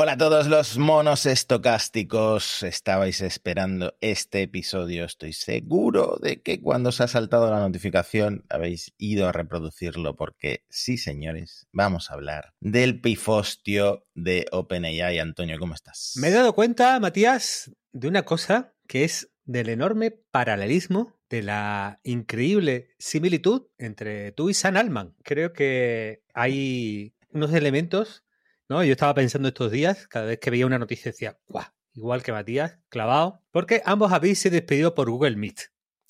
Hola a todos los monos estocásticos. Estabais esperando este episodio. Estoy seguro de que cuando os ha saltado la notificación habéis ido a reproducirlo porque sí, señores, vamos a hablar del pifostio de OpenAI. Antonio, ¿cómo estás? Me he dado cuenta, Matías, de una cosa que es del enorme paralelismo, de la increíble similitud entre tú y San Alman. Creo que hay unos elementos ¿no? Yo estaba pensando estos días, cada vez que veía una noticia decía, ¡guau! Igual que Matías, clavado, porque ambos habéis sido despedidos por Google Meet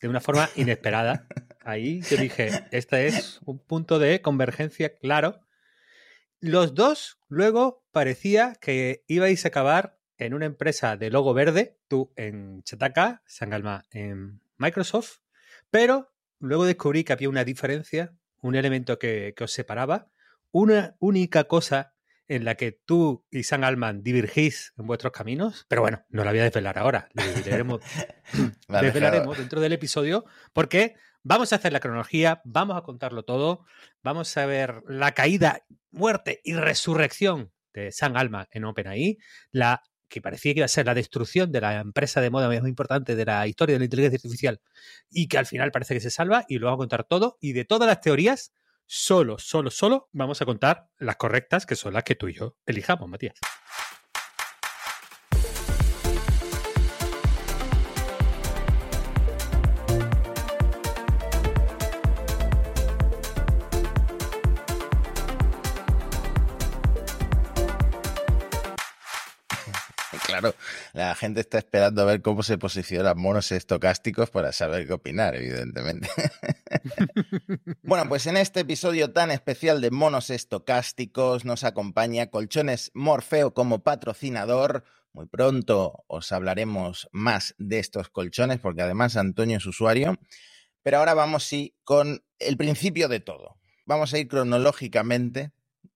de una forma inesperada. Ahí yo dije, este es un punto de convergencia claro. Los dos luego parecía que ibais a acabar en una empresa de logo verde, tú en Chataka, Sangalma en Microsoft, pero luego descubrí que había una diferencia, un elemento que, que os separaba, una única cosa en la que tú y San Alman divergís en vuestros caminos, pero bueno, no la voy a desvelar ahora, la desvelaremos, desvelaremos dentro del episodio, porque vamos a hacer la cronología, vamos a contarlo todo, vamos a ver la caída, muerte y resurrección de San Alman en OpenAI, la que parecía que iba a ser la destrucción de la empresa de moda más importante de la historia de la inteligencia artificial y que al final parece que se salva y lo vamos a contar todo y de todas las teorías solo, solo, solo vamos a contar las correctas, que son las que tú y yo elijamos, Matías. Claro, la gente está esperando a ver cómo se posicionan monos estocásticos para saber qué opinar, evidentemente. bueno, pues en este episodio tan especial de monos estocásticos nos acompaña Colchones Morfeo como patrocinador. Muy pronto os hablaremos más de estos colchones porque además Antonio es usuario. Pero ahora vamos sí con el principio de todo. Vamos a ir cronológicamente,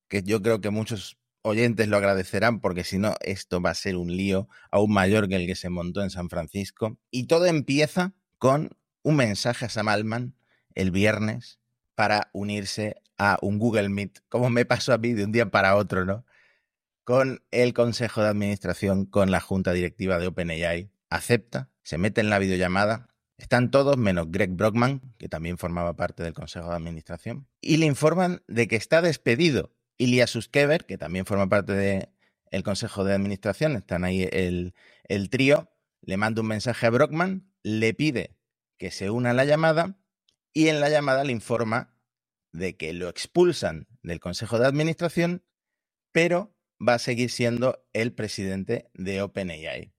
que yo creo que muchos oyentes lo agradecerán porque si no, esto va a ser un lío aún mayor que el que se montó en San Francisco. Y todo empieza con un mensaje a Sam Altman el viernes para unirse a un Google Meet, como me pasó a mí de un día para otro, ¿no? Con el consejo de administración, con la junta directiva de OpenAI. Acepta, se mete en la videollamada. Están todos menos Greg Brockman, que también formaba parte del consejo de administración, y le informan de que está despedido Ilya Suskever, que también forma parte del Consejo de Administración, están ahí el, el trío, le manda un mensaje a Brockman, le pide que se una a la llamada y en la llamada le informa de que lo expulsan del Consejo de Administración, pero va a seguir siendo el presidente de OpenAI.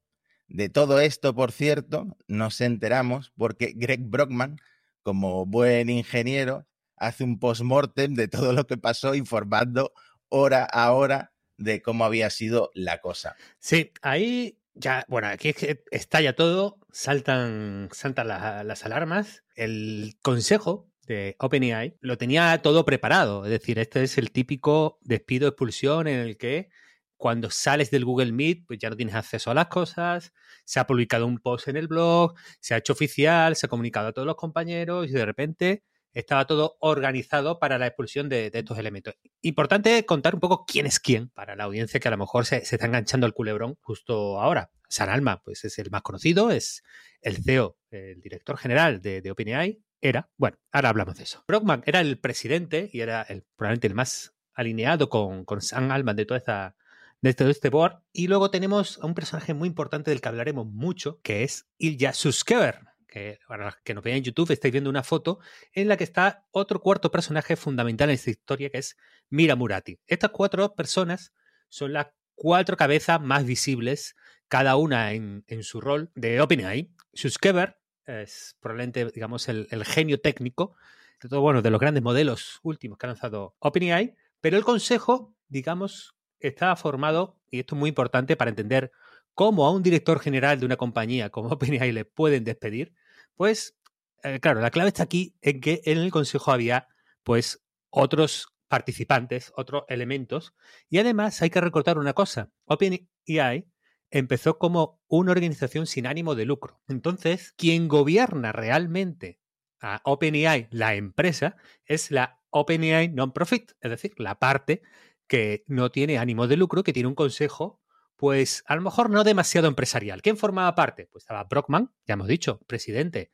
De todo esto, por cierto, nos enteramos porque Greg Brockman, como buen ingeniero, hace un post-mortem de todo lo que pasó, informando hora a hora de cómo había sido la cosa. Sí, ahí ya, bueno, aquí es que estalla todo, saltan, saltan las alarmas. El consejo de OpenAI lo tenía todo preparado. Es decir, este es el típico despido, expulsión en el que cuando sales del Google Meet, pues ya no tienes acceso a las cosas, se ha publicado un post en el blog, se ha hecho oficial, se ha comunicado a todos los compañeros y de repente estaba todo organizado para la expulsión de, estos elementos. Importante contar un poco quién es quién para la audiencia que a lo mejor se, está enganchando al culebrón justo ahora. San Alma, pues es el más conocido, es el CEO, el director general de, OpenAI, era, bueno, ahora hablamos de eso. Brockman era el presidente y era el, probablemente el más alineado con, San Alman de toda esta, de todo este board. Y luego tenemos a un personaje muy importante del que hablaremos mucho, que es Ilya Suskever, que para los que nos vean en YouTube estáis viendo una foto en la que está otro cuarto personaje fundamental en esta historia que es Mira Murati. Estas cuatro personas son las cuatro cabezas más visibles, cada una en, su rol de OpenAI. Suskever es probablemente, digamos, el, el, genio técnico de todo, bueno, de los grandes modelos últimos que ha lanzado OpenAI, pero el consejo, digamos, está formado, y esto es muy importante para entender cómo a un director general de una compañía como OpenAI le pueden despedir, pues, eh, claro, la clave está aquí en que en el consejo había, pues, otros participantes, otros elementos. Y además hay que recordar una cosa. OpenAI empezó como una organización sin ánimo de lucro. Entonces, quien gobierna realmente a OpenAI, la empresa, es la OpenAI Non-Profit, es decir, la parte que no tiene ánimo de lucro, que tiene un consejo pues a lo mejor no demasiado empresarial. ¿Quién formaba parte? Pues estaba Brockman, ya hemos dicho, presidente,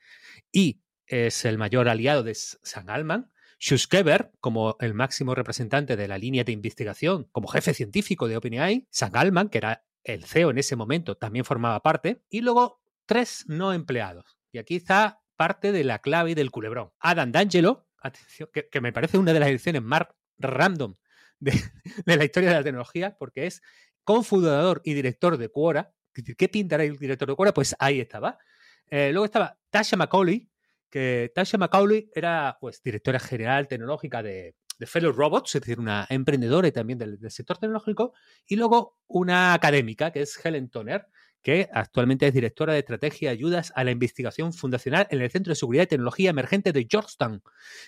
y es el mayor aliado de San Alman. Schusskeber, como el máximo representante de la línea de investigación, como jefe científico de OpenAI, San Alman, que era el CEO en ese momento, también formaba parte, y luego tres no empleados. Y aquí está parte de la clave del culebrón. Adam D'Angelo, que, me parece una de las ediciones más random de, la historia de la tecnología, porque es cofundador y director de Quora. ¿Qué pintará el director de Quora? Pues ahí estaba. Eh, luego estaba Tasha Macaulay, que Tasha Macaulay era pues, directora general tecnológica de, Fellow Robots, es decir, una emprendedora y también del, del, sector tecnológico, y luego una académica, que es Helen Toner, que actualmente es directora de estrategia y ayudas a la investigación fundacional en el Centro de Seguridad y Tecnología Emergente de Georgetown.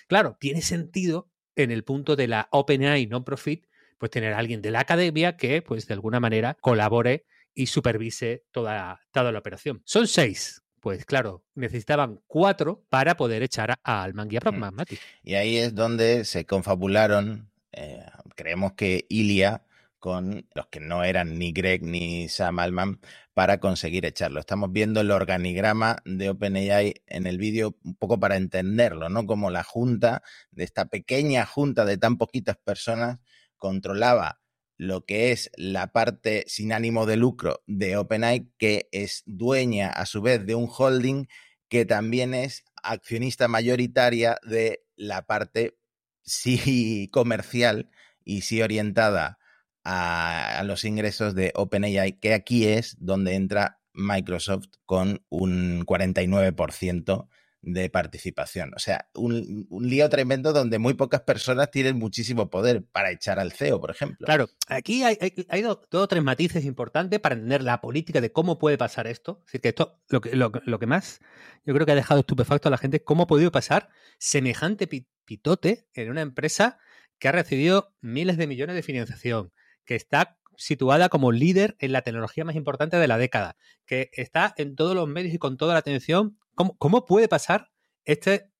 Claro, tiene sentido en el punto de la OpenAI non-profit, pues tener a alguien de la academia que, pues de alguna manera, colabore y supervise toda, toda la operación. Son seis. Pues claro, necesitaban cuatro para poder echar a Alman y a Mati. Y ahí es donde se confabularon, eh, creemos que Ilia con los que no eran ni Greg ni Sam Alman para conseguir echarlo. Estamos viendo el organigrama de OpenAI en el vídeo un poco para entenderlo, ¿no? Como la junta de esta pequeña junta de tan poquitas personas controlaba lo que es la parte sin ánimo de lucro de OpenAI, que es dueña a su vez de un holding que también es accionista mayoritaria de la parte sí comercial y sí orientada a, los ingresos de OpenAI, que aquí es donde entra Microsoft con un 49% de participación. O sea, un, lío tremendo donde muy pocas personas tienen muchísimo poder para echar al CEO, por ejemplo. Claro, aquí hay, hay, dos, o tres matices importantes para entender la política de cómo puede pasar esto. Es decir, que esto, lo que, lo, que más yo creo que ha dejado estupefacto a la gente es cómo ha podido pasar semejante pitote en una empresa que ha recibido miles de millones de financiación, que está situada como líder en la tecnología más importante de la década, que está en todos los medios y con toda la atención. ¿Cómo, puede pasar este,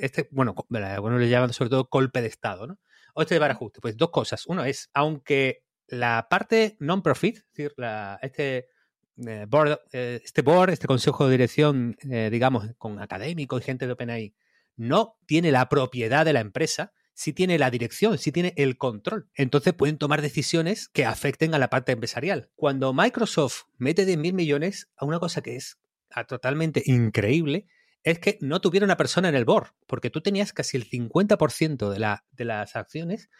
este bueno, bueno, le llaman sobre todo golpe de Estado, ¿no? O este barajuste. Pues dos cosas. Uno es, aunque la parte non-profit, es decir, este, eh, board, eh, este board, este consejo de dirección, eh, digamos, con académicos y gente de OpenAI, no tiene la propiedad de la empresa, si tiene la dirección, si tiene el control. Entonces pueden tomar decisiones que afecten a la parte empresarial. Cuando Microsoft mete 10.000 millones a una cosa que es totalmente increíble, es que no tuviera una persona en el board, porque tú tenías casi el 50% de, la, de las acciones,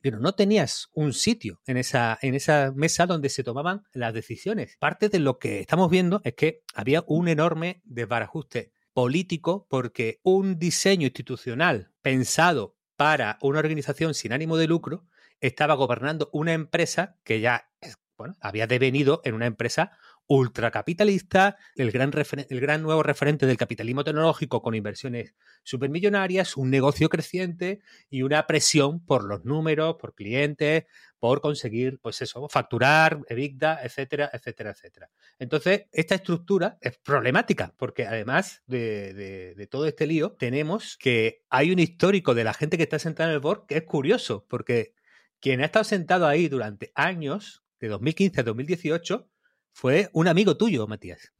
pero no tenías un sitio en esa, en esa mesa donde se tomaban las decisiones. Parte de lo que estamos viendo es que había un enorme desbarajuste político porque un diseño institucional pensado para una organización sin ánimo de lucro, estaba gobernando una empresa que ya bueno, había devenido en una empresa ultracapitalista, el gran, el gran nuevo referente del capitalismo tecnológico con inversiones supermillonarias, un negocio creciente y una presión por los números, por clientes, por conseguir, pues eso, facturar, EBITDA, etcétera, etcétera, etcétera. Entonces, esta estructura es problemática, porque además de, de todo este lío, tenemos que hay un histórico de la gente que está sentada en el board que es curioso, porque quien ha estado sentado ahí durante años, de 2015 a 2018, fue un amigo tuyo, Matías.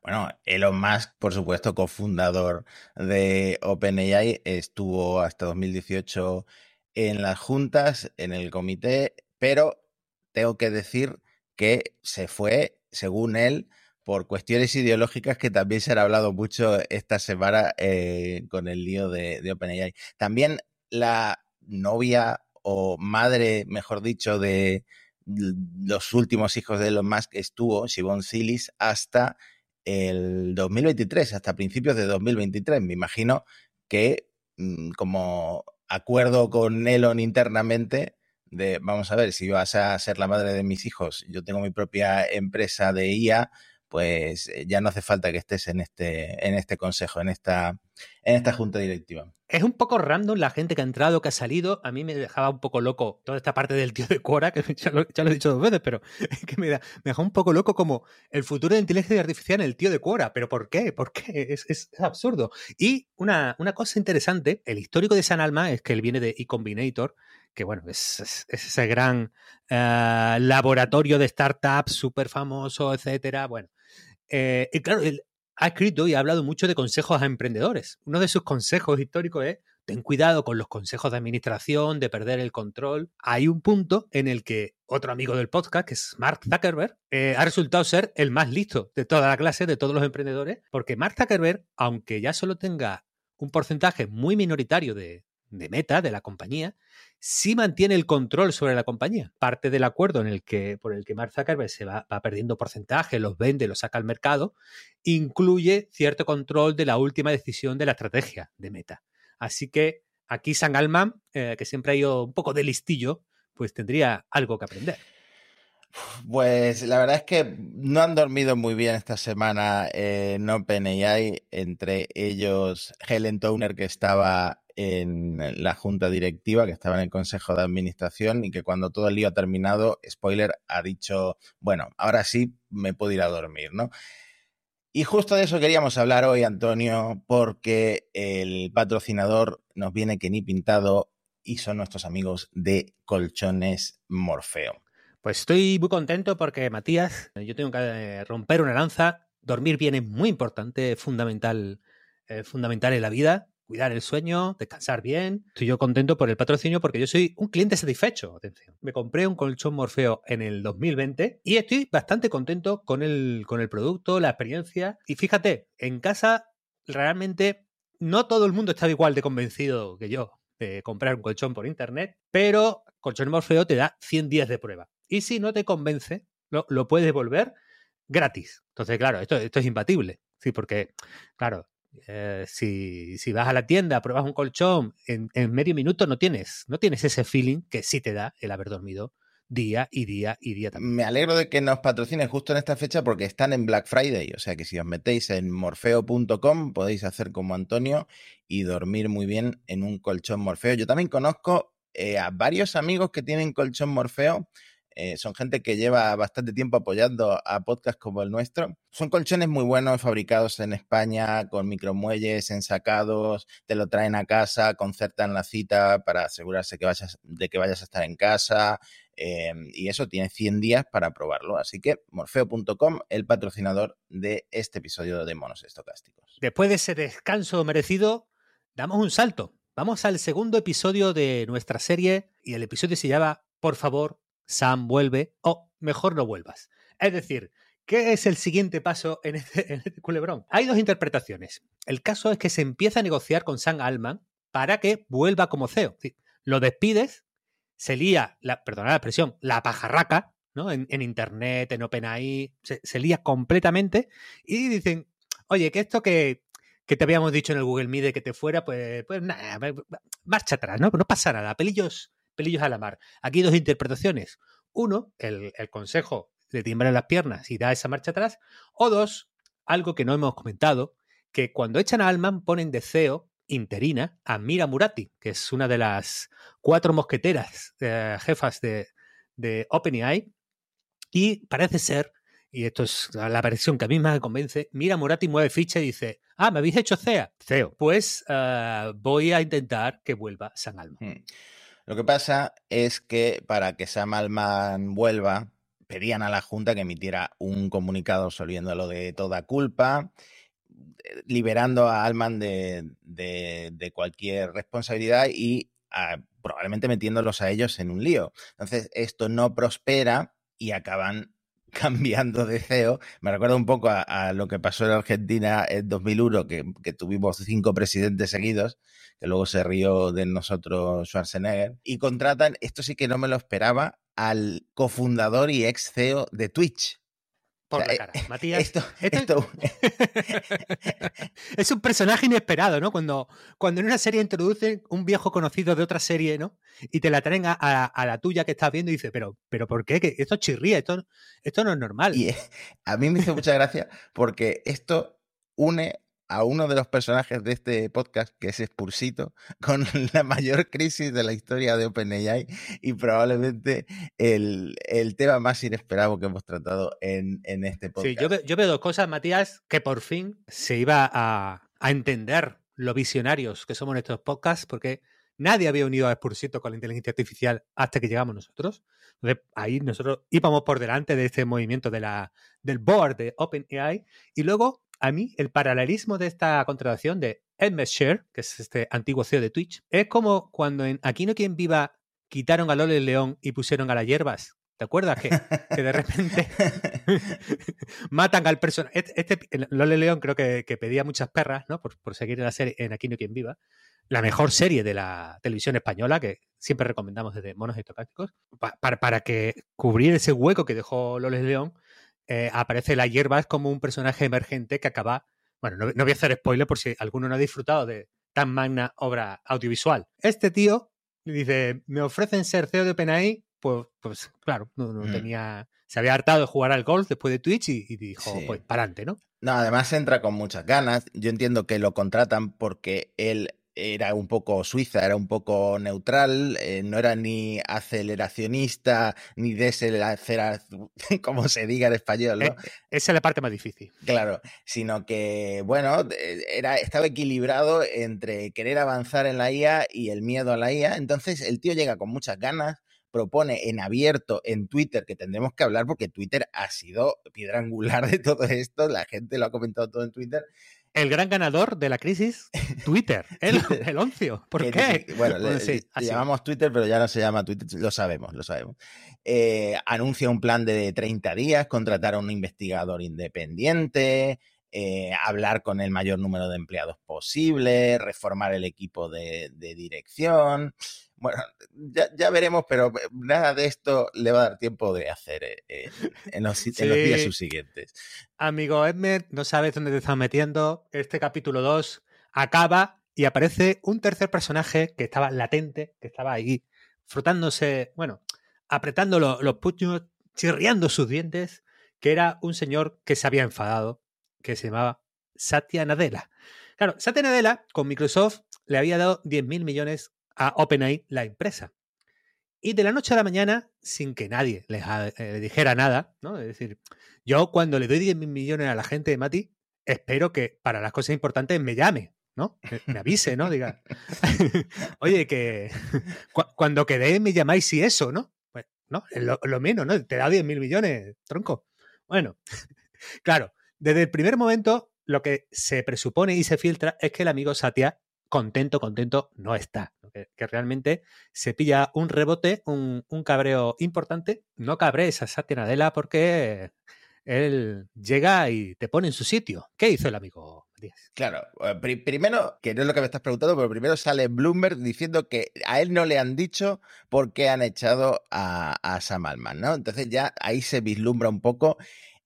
Bueno, Elon Musk, por supuesto, cofundador de OpenAI, estuvo hasta 2018 en las juntas, en el comité, pero tengo que decir que se fue, según él, por cuestiones ideológicas que también se han hablado mucho esta semana eh, con el lío de, de OpenAI. También la novia o madre, mejor dicho, de, los últimos hijos de Elon Musk estuvo, Shibon Silis, hasta el 2023, hasta principios de 2023. Me imagino que mm, como acuerdo con Elon internamente, de vamos a ver, si vas a ser la madre de mis hijos, yo tengo mi propia empresa de IA, pues eh, ya no hace falta que estés en este, en este consejo, en esta, en esta junta directiva. Es un poco random la gente que ha entrado, que ha salido. A mí me dejaba un poco loco toda esta parte del tío de Quora, que ya lo, he dicho dos veces, pero que me, da, un poco loco como el futuro de inteligencia artificial en el tío de Quora. ¿Pero por qué? ¿Por qué? Es, es, absurdo. Y una, una, cosa interesante, el histórico de San Alma es que él viene de eCombinator, que bueno, es, ese gran eh, laboratorio de startups súper famoso, etcétera. Bueno, eh, y claro, él ha escrito y ha hablado mucho de consejos a emprendedores. Uno de sus consejos históricos es ten cuidado con los consejos de administración, de perder el control. Hay un punto en el que otro amigo del podcast, que es Mark Zuckerberg, eh, ha resultado ser el más listo de toda la clase, de todos los emprendedores, porque Mark Zuckerberg, aunque ya solo tenga un porcentaje muy minoritario de, meta de la compañía, sí mantiene el control sobre la compañía. Parte del acuerdo en el que, por el que Mark Zuckerberg se va, va, perdiendo porcentaje, los vende, los saca al mercado, incluye cierto control de la última decisión de la estrategia de meta. Así que aquí San Alman, eh, que siempre ha ido un poco de listillo, pues tendría algo que aprender. Pues la verdad es que no han dormido muy bien esta semana en OpenAI, entre ellos Helen Toner, que estaba en la junta directiva, que estaba en el consejo de administración y que cuando todo el lío ha terminado, spoiler, ha dicho, bueno, ahora sí me puedo ir a dormir, ¿no? Y justo de eso queríamos hablar hoy, Antonio, porque el patrocinador nos viene que ni pintado y son nuestros amigos de Colchones Morfeo. Pues estoy muy contento porque, Matías, yo tengo que eh, romper una lanza. Dormir bien es muy importante, fundamental, eh, fundamental en la vida cuidar el sueño, descansar bien. Estoy yo contento por el patrocinio porque yo soy un cliente satisfecho. Atención. Me compré un colchón Morfeo en el 2020 y estoy bastante contento con el, con el producto, la experiencia. Y fíjate, en casa realmente no todo el mundo está igual de convencido que yo de comprar un colchón por internet, pero Colchón Morfeo te da 100 días de prueba. Y si no te convence, lo, lo puedes devolver gratis. Entonces, claro, esto, esto es imbatible. Sí, porque, claro, eh, si, vas a la tienda, pruebas un colchón, en, medio minuto no tienes, no tienes ese feeling que sí te da el haber dormido día y día y día también. Me alegro de que nos patrocines justo en esta fecha porque están en Black Friday, o sea que si os metéis en morfeo.com podéis hacer como Antonio y dormir muy bien en un colchón Morfeo. Yo también conozco eh, a varios amigos que tienen colchón Morfeo eh, son gente que lleva bastante tiempo apoyando a podcasts como el nuestro. Son colchones muy buenos, fabricados en España, con micromuelles ensacados, te lo traen a casa, concertan la cita para asegurarse que vayas, de que vayas a estar en casa. Em, y eso tiene 100 días para probarlo. Así que morfeo.com, el patrocinador de este episodio de Monos Estocásticos. Después de ese descanso merecido, damos un salto. Vamos al segundo episodio de nuestra serie y el episodio se llama Por favor, Sam vuelve o mejor no vuelvas. Es decir, ¿qué es el siguiente paso en este, este culebrón? Hay dos interpretaciones. El caso es que se empieza a negociar con Sam Alman para que vuelva como CEO. Lo despides, se lía, la, perdona la expresión, la pajarraca, ¿no? En, internet, en OpenAI, se, lía completamente y dicen, oye, que esto que, que te habíamos dicho en el Google Meet que te fuera, pues, pues nada, marcha atrás, ¿no? No pasa nada, pelillos pelillos a la mar. Aquí dos interpretaciones. Uno, el, consejo de timbrar las piernas y da esa marcha atrás. O dos, algo que no hemos comentado, que cuando echan a Alman ponen de CEO interina a Mira Murati, que es una de las cuatro mosqueteras eh, jefas de, de OpenAI. Y parece ser, y esto es la versión que a mí más me convence, Mira Murati mueve ficha y dice, ah, me habéis hecho CEO. CEO. Pues eh, voy a intentar que vuelva San Alman. Hmm. Lo que pasa es que para que Sam Alman vuelva, pedían a la Junta que emitiera un comunicado absolviéndolo de toda culpa, eh, liberando a Alman de, cualquier responsabilidad y ah, probablemente metiéndolos a ellos en un lío. Entonces, esto no prospera y acaban cambiando de CEO. Me recuerda un poco a, lo que pasó en Argentina en 2001, que, que, tuvimos cinco presidentes seguidos, que luego se rió de nosotros Schwarzenegger, y contratan, esto sí que no me lo esperaba, al cofundador y ex CEO de Twitch. Por la cara. Matías. Esto, es un personaje inesperado, ¿no? Cuando, cuando en una serie introducen un viejo conocido de otra serie, ¿no? Y te la traen a, la tuya que estás viendo y dices, pero, pero ¿por qué? Que esto chirría, esto, esto no es normal. Y a mí me hizo mucha gracia porque esto une a uno de los personajes de este podcast, que es Spursito, con la mayor crisis de la historia de OpenAI y probablemente el, tema más inesperado que hemos tratado en, este podcast. Sí, yo, veo dos cosas, Matías, que por fin se iba a, a entender lo visionarios que somos en estos podcasts, porque Nadie había unido a Spursito con la inteligencia artificial hasta que llegamos nosotros. Entonces, ahí nosotros íbamos por delante de este movimiento de la, del board de OpenAI. Y luego, a mí, el paralelismo de esta contratación de Ed Mesher, que es este antiguo CEO de Twitch, es como cuando en Aquí no quien viva quitaron a Lole León y pusieron a las hierbas. ¿Te acuerdas que, que de repente matan al personaje? Este, este Lole León creo que, pedía muchas perras, ¿no? Por, seguir en la serie en Aquí no quien viva. La mejor serie de la televisión española, que siempre recomendamos desde Monos Estocásticos, para, para que cubrir ese hueco que dejó Lole León, eh, aparece la hierbas como un personaje emergente que acaba. Bueno, no, no voy a hacer spoiler por si alguno no ha disfrutado de tan magna obra audiovisual. Este tío dice: Me ofrecen ser CEO de OpenAI pues, pues claro, no, mm. tenía. Se había hartado de jugar al golf después de Twitch y, dijo, pues para adelante, ¿no? No, además entra con muchas ganas. Yo entiendo que lo contratan porque él era un poco suiza, era un poco neutral, eh, no era ni aceleracionista, ni desaceleración, como se diga en español, ¿no? Eh, esa es la parte más difícil. Claro, sino que, bueno, era, estaba equilibrado entre querer avanzar en la IA y el miedo a la IA. Entonces el tío llega con muchas ganas, propone en abierto en Twitter, que tendremos que hablar porque Twitter ha sido piedra angular de todo esto, la gente lo ha comentado todo en Twitter. El gran ganador de la crisis, Twitter, el, el oncio. ¿Por qué? Bueno, le, llamamos Twitter, pero ya no se llama Twitter, lo sabemos, lo sabemos. Eh, anuncia un plan de 30 días, contratar a un investigador independiente, eh, hablar con el mayor número de empleados posible, reformar el equipo de, dirección. Bueno, ya, veremos, pero nada de esto le va a dar tiempo de hacer eh, en, los, días subsiguientes. Amigo Edmer, no sabes dónde te estás metiendo. Este capítulo 2 acaba y aparece un tercer personaje que estaba latente, que estaba ahí frotándose, bueno, apretando los puños, chirriando sus dientes, que era un señor que se había enfadado que se llamaba Satya Nadella. Claro, Satya Nadella con Microsoft le había dado 10.000 millones a OpenAI, la empresa. Y de la noche a la mañana, sin que nadie le, eh, dijera nada, ¿no? Es decir, yo cuando le doy 10.000 millones a la gente de Mati, espero que para las cosas importantes me llame, ¿no? Me, avise, ¿no? Diga, oye, que cuando quedé me llamáis si eso, ¿no? Pues, no, lo, lo menos, ¿no? Te da 10.000 millones, tronco. Bueno, claro, desde el primer momento, lo que se presupone y se filtra es que el amigo Satya, contento, contento, no está. Que, realmente se pilla un rebote, un, cabreo importante. No cabres a Satya porque él llega y te pone en su sitio. ¿Qué hizo el amigo Claro, eh, primero, que no es lo que me estás preguntando, pero primero sale Bloomberg diciendo que a él no le han dicho por qué han echado a, a Sam Altman, ¿no? Entonces ya ahí se vislumbra un poco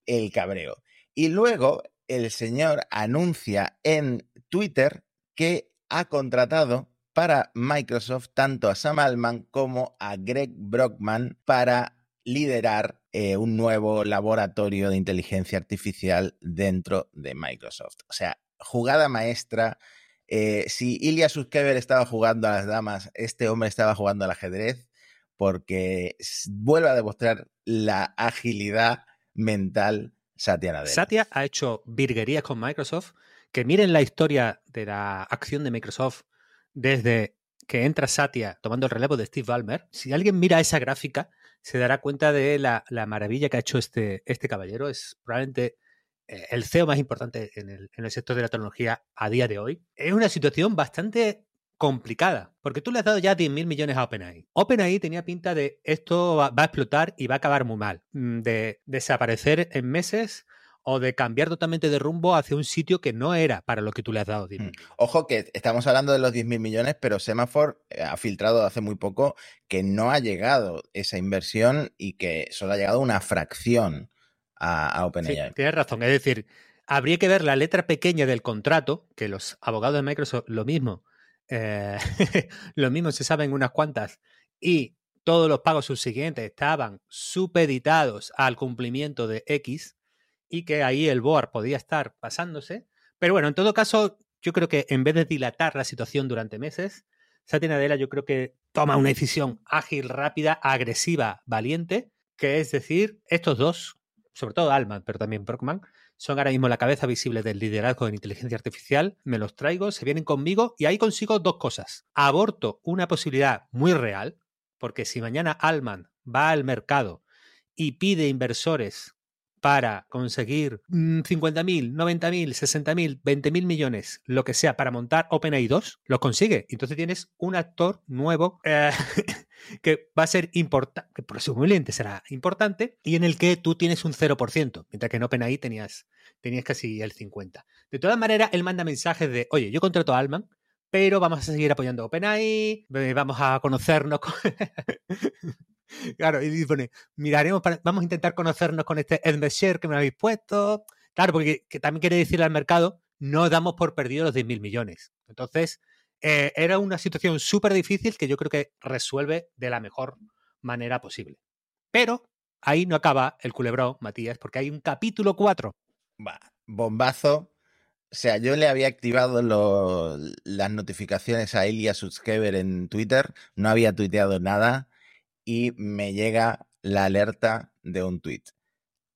el cabreo. Y luego el señor anuncia en Twitter que ha contratado para Microsoft tanto a Sam Altman como a Greg Brockman para liderar eh, un nuevo laboratorio de inteligencia artificial dentro de Microsoft. O sea, jugada maestra. Eh, si Ilya Suskever estaba jugando a las damas, este hombre estaba jugando al ajedrez porque vuelve a demostrar la agilidad mental Satya Nadella. Satya ha hecho virguerías con Microsoft. Que miren la historia de la acción de Microsoft desde que entra Satya tomando el relevo de Steve Ballmer. Si alguien mira esa gráfica, se dará cuenta de la, maravilla que ha hecho este, este caballero. Es probablemente eh, el CEO más importante en el, en el sector de la tecnología a día de hoy. Es una situación bastante complicada, porque tú le has dado ya 10.000 millones a OpenAI. OpenAI tenía pinta de esto va, a explotar y va a acabar muy mal, mm, de desaparecer en meses o de cambiar totalmente de rumbo hacia un sitio que no era para lo que tú le has dado. Mm. Ojo que estamos hablando de los 10.000 millones, pero Semaphore eh, ha filtrado hace muy poco que no ha llegado esa inversión y que solo ha llegado una fracción a, OpenAI. tienes razón, es decir, habría que ver la letra pequeña del contrato, que los abogados de Microsoft lo mismo eh, lo mismo se saben unas cuantas, y todos los pagos subsiguientes estaban supeditados al cumplimiento de X y que ahí el board podía estar pasándose. Pero bueno, en todo caso, yo creo que en vez de dilatar la situación durante meses, Satya Nadella yo creo que toma una decisión ágil, rápida, agresiva, valiente, que es decir, estos dos sobre todo Alman, pero también Brockman, son ahora mismo la cabeza visible del liderazgo en inteligencia artificial. Me los traigo, se vienen conmigo y ahí consigo dos cosas. Aborto una posibilidad muy real, porque si mañana Alman va al mercado y pide inversores para conseguir 50.000, 90.000, 60.000, 20.000 millones, lo que sea, para montar OpenAI 2, lo consigue. Entonces tienes un actor nuevo eh, que va a ser importante, que presumiblemente será importante, y en el que tú tienes un 0%, mientras que en OpenAI tenías, tenías casi el 50%. De todas maneras, él manda mensajes de, oye, yo contrato a Alman, pero vamos a seguir apoyando OpenAI, eh, vamos a conocernos con... Claro, y pone, miraremos, vamos a intentar conocernos con este Share que me habéis puesto. Claro, porque también quiere decir al mercado, no damos por perdido los 10.000 millones. Entonces, eh, era una situación súper difícil que yo creo que resuelve de la mejor manera posible. Pero ahí no acaba el culebrón, Matías, porque hay un capítulo 4. bombazo. O sea, yo le había activado las notificaciones a Ilya Sutskever en Twitter, no había tuiteado nada y me llega la alerta de un tuit.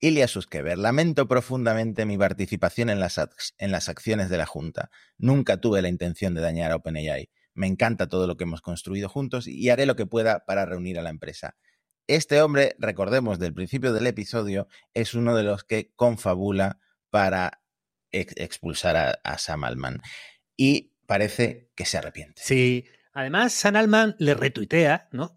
Ilya Suskever, lamento profundamente mi participación en las, acciones de la Junta. Nunca tuve la intención de dañar a OpenAI. Me encanta todo lo que hemos construido juntos y haré lo que pueda para reunir a la empresa. Este hombre, recordemos del principio del episodio, es uno de los que confabula para expulsar a, Sam Altman. Y parece que se arrepiente. Sí, además Sam Altman le retuitea, ¿no?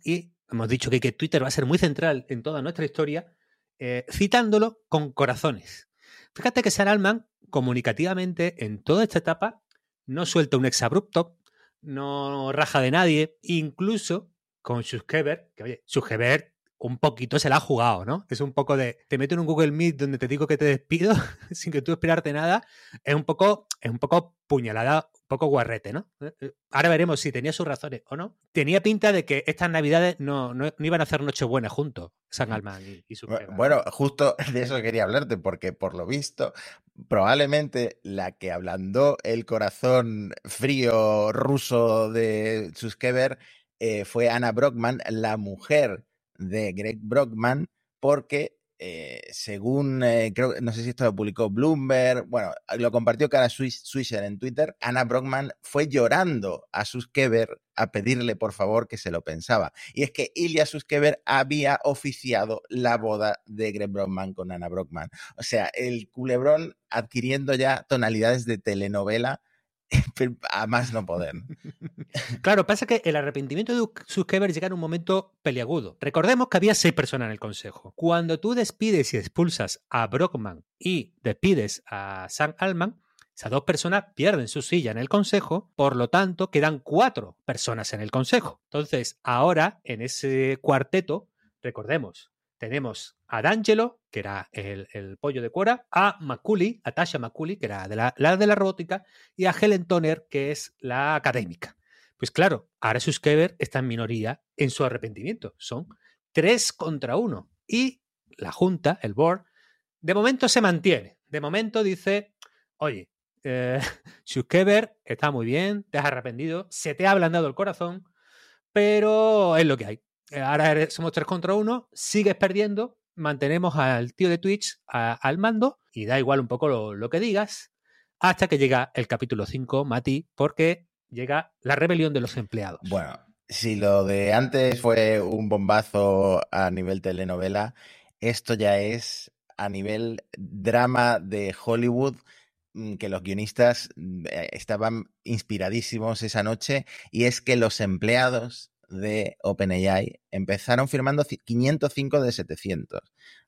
Hemos dicho que, Twitter va a ser muy central en toda nuestra historia, eh, citándolo con corazones. Fíjate que Sam Altman, comunicativamente, en toda esta etapa, no suelta un exabrupto, no raja de nadie, incluso con Suskever, que oye, Suskever un poquito se la ha jugado, ¿no? Es un poco de, te meto en un Google Meet donde te digo que te despido sin que tú esperarte nada, es un poco, es un poco puñalada, un poco guarrete, ¿no? Eh, eh, ahora veremos si tenía sus razones o no. Tenía pinta de que estas navidades no, no, iban a hacer Nochebuena juntos, San Alman y, y Bueno, justo de eso quería hablarte, porque por lo visto, probablemente la que ablandó el corazón frío ruso de Suskever eh, fue Anna Brockman, la mujer de Greg Brockman, porque eh, según, eh, creo, no sé si esto lo publicó Bloomberg, bueno, lo compartió Cara Swisher en Twitter, Anna Brockman fue llorando a Suskever a pedirle por favor que se lo pensaba. Y es que Ilya Suskever había oficiado la boda de Greg Brockman con Anna Brockman. O sea, el culebrón adquiriendo ya tonalidades de telenovela a más no poder. Claro, pasa que el arrepentimiento de Zuckerberg llega en un momento peliagudo. Recordemos que había seis personas en el consejo. Cuando tú despides y expulsas a Brockman y despides a Sam Altman, esas dos personas pierden su silla en el consejo, por lo tanto quedan cuatro personas en el consejo. Entonces, ahora en ese cuarteto, recordemos, tenemos a D'Angelo, que era el, pollo de Quora, a Macaulay, a Tasha Macaulay, que era la, de la robótica, y a Helen Toner, que es la académica. Pues claro, ahora Suskever está en minoría en su arrepentimiento. Son tres contra uno. Y la Junta, el board, de momento se mantiene. De momento dice, oye, eh, está muy bien, te has arrepentido, se te ha ablandado el corazón, pero es lo que hay. Eh, ahora somos 3 contra 1, sigues perdiendo, mantenemos al tío de Twitch al mando y da igual un poco lo, que digas, hasta que llega el capítulo 5, Mati, porque llega la rebelión de los empleados. Bueno, si lo de antes fue un bombazo a nivel telenovela, esto ya es a nivel drama de Hollywood mm, que los guionistas mm, eh, estaban inspiradísimos esa noche y es que los empleados de OpenAI empezaron firmando 505 de 700.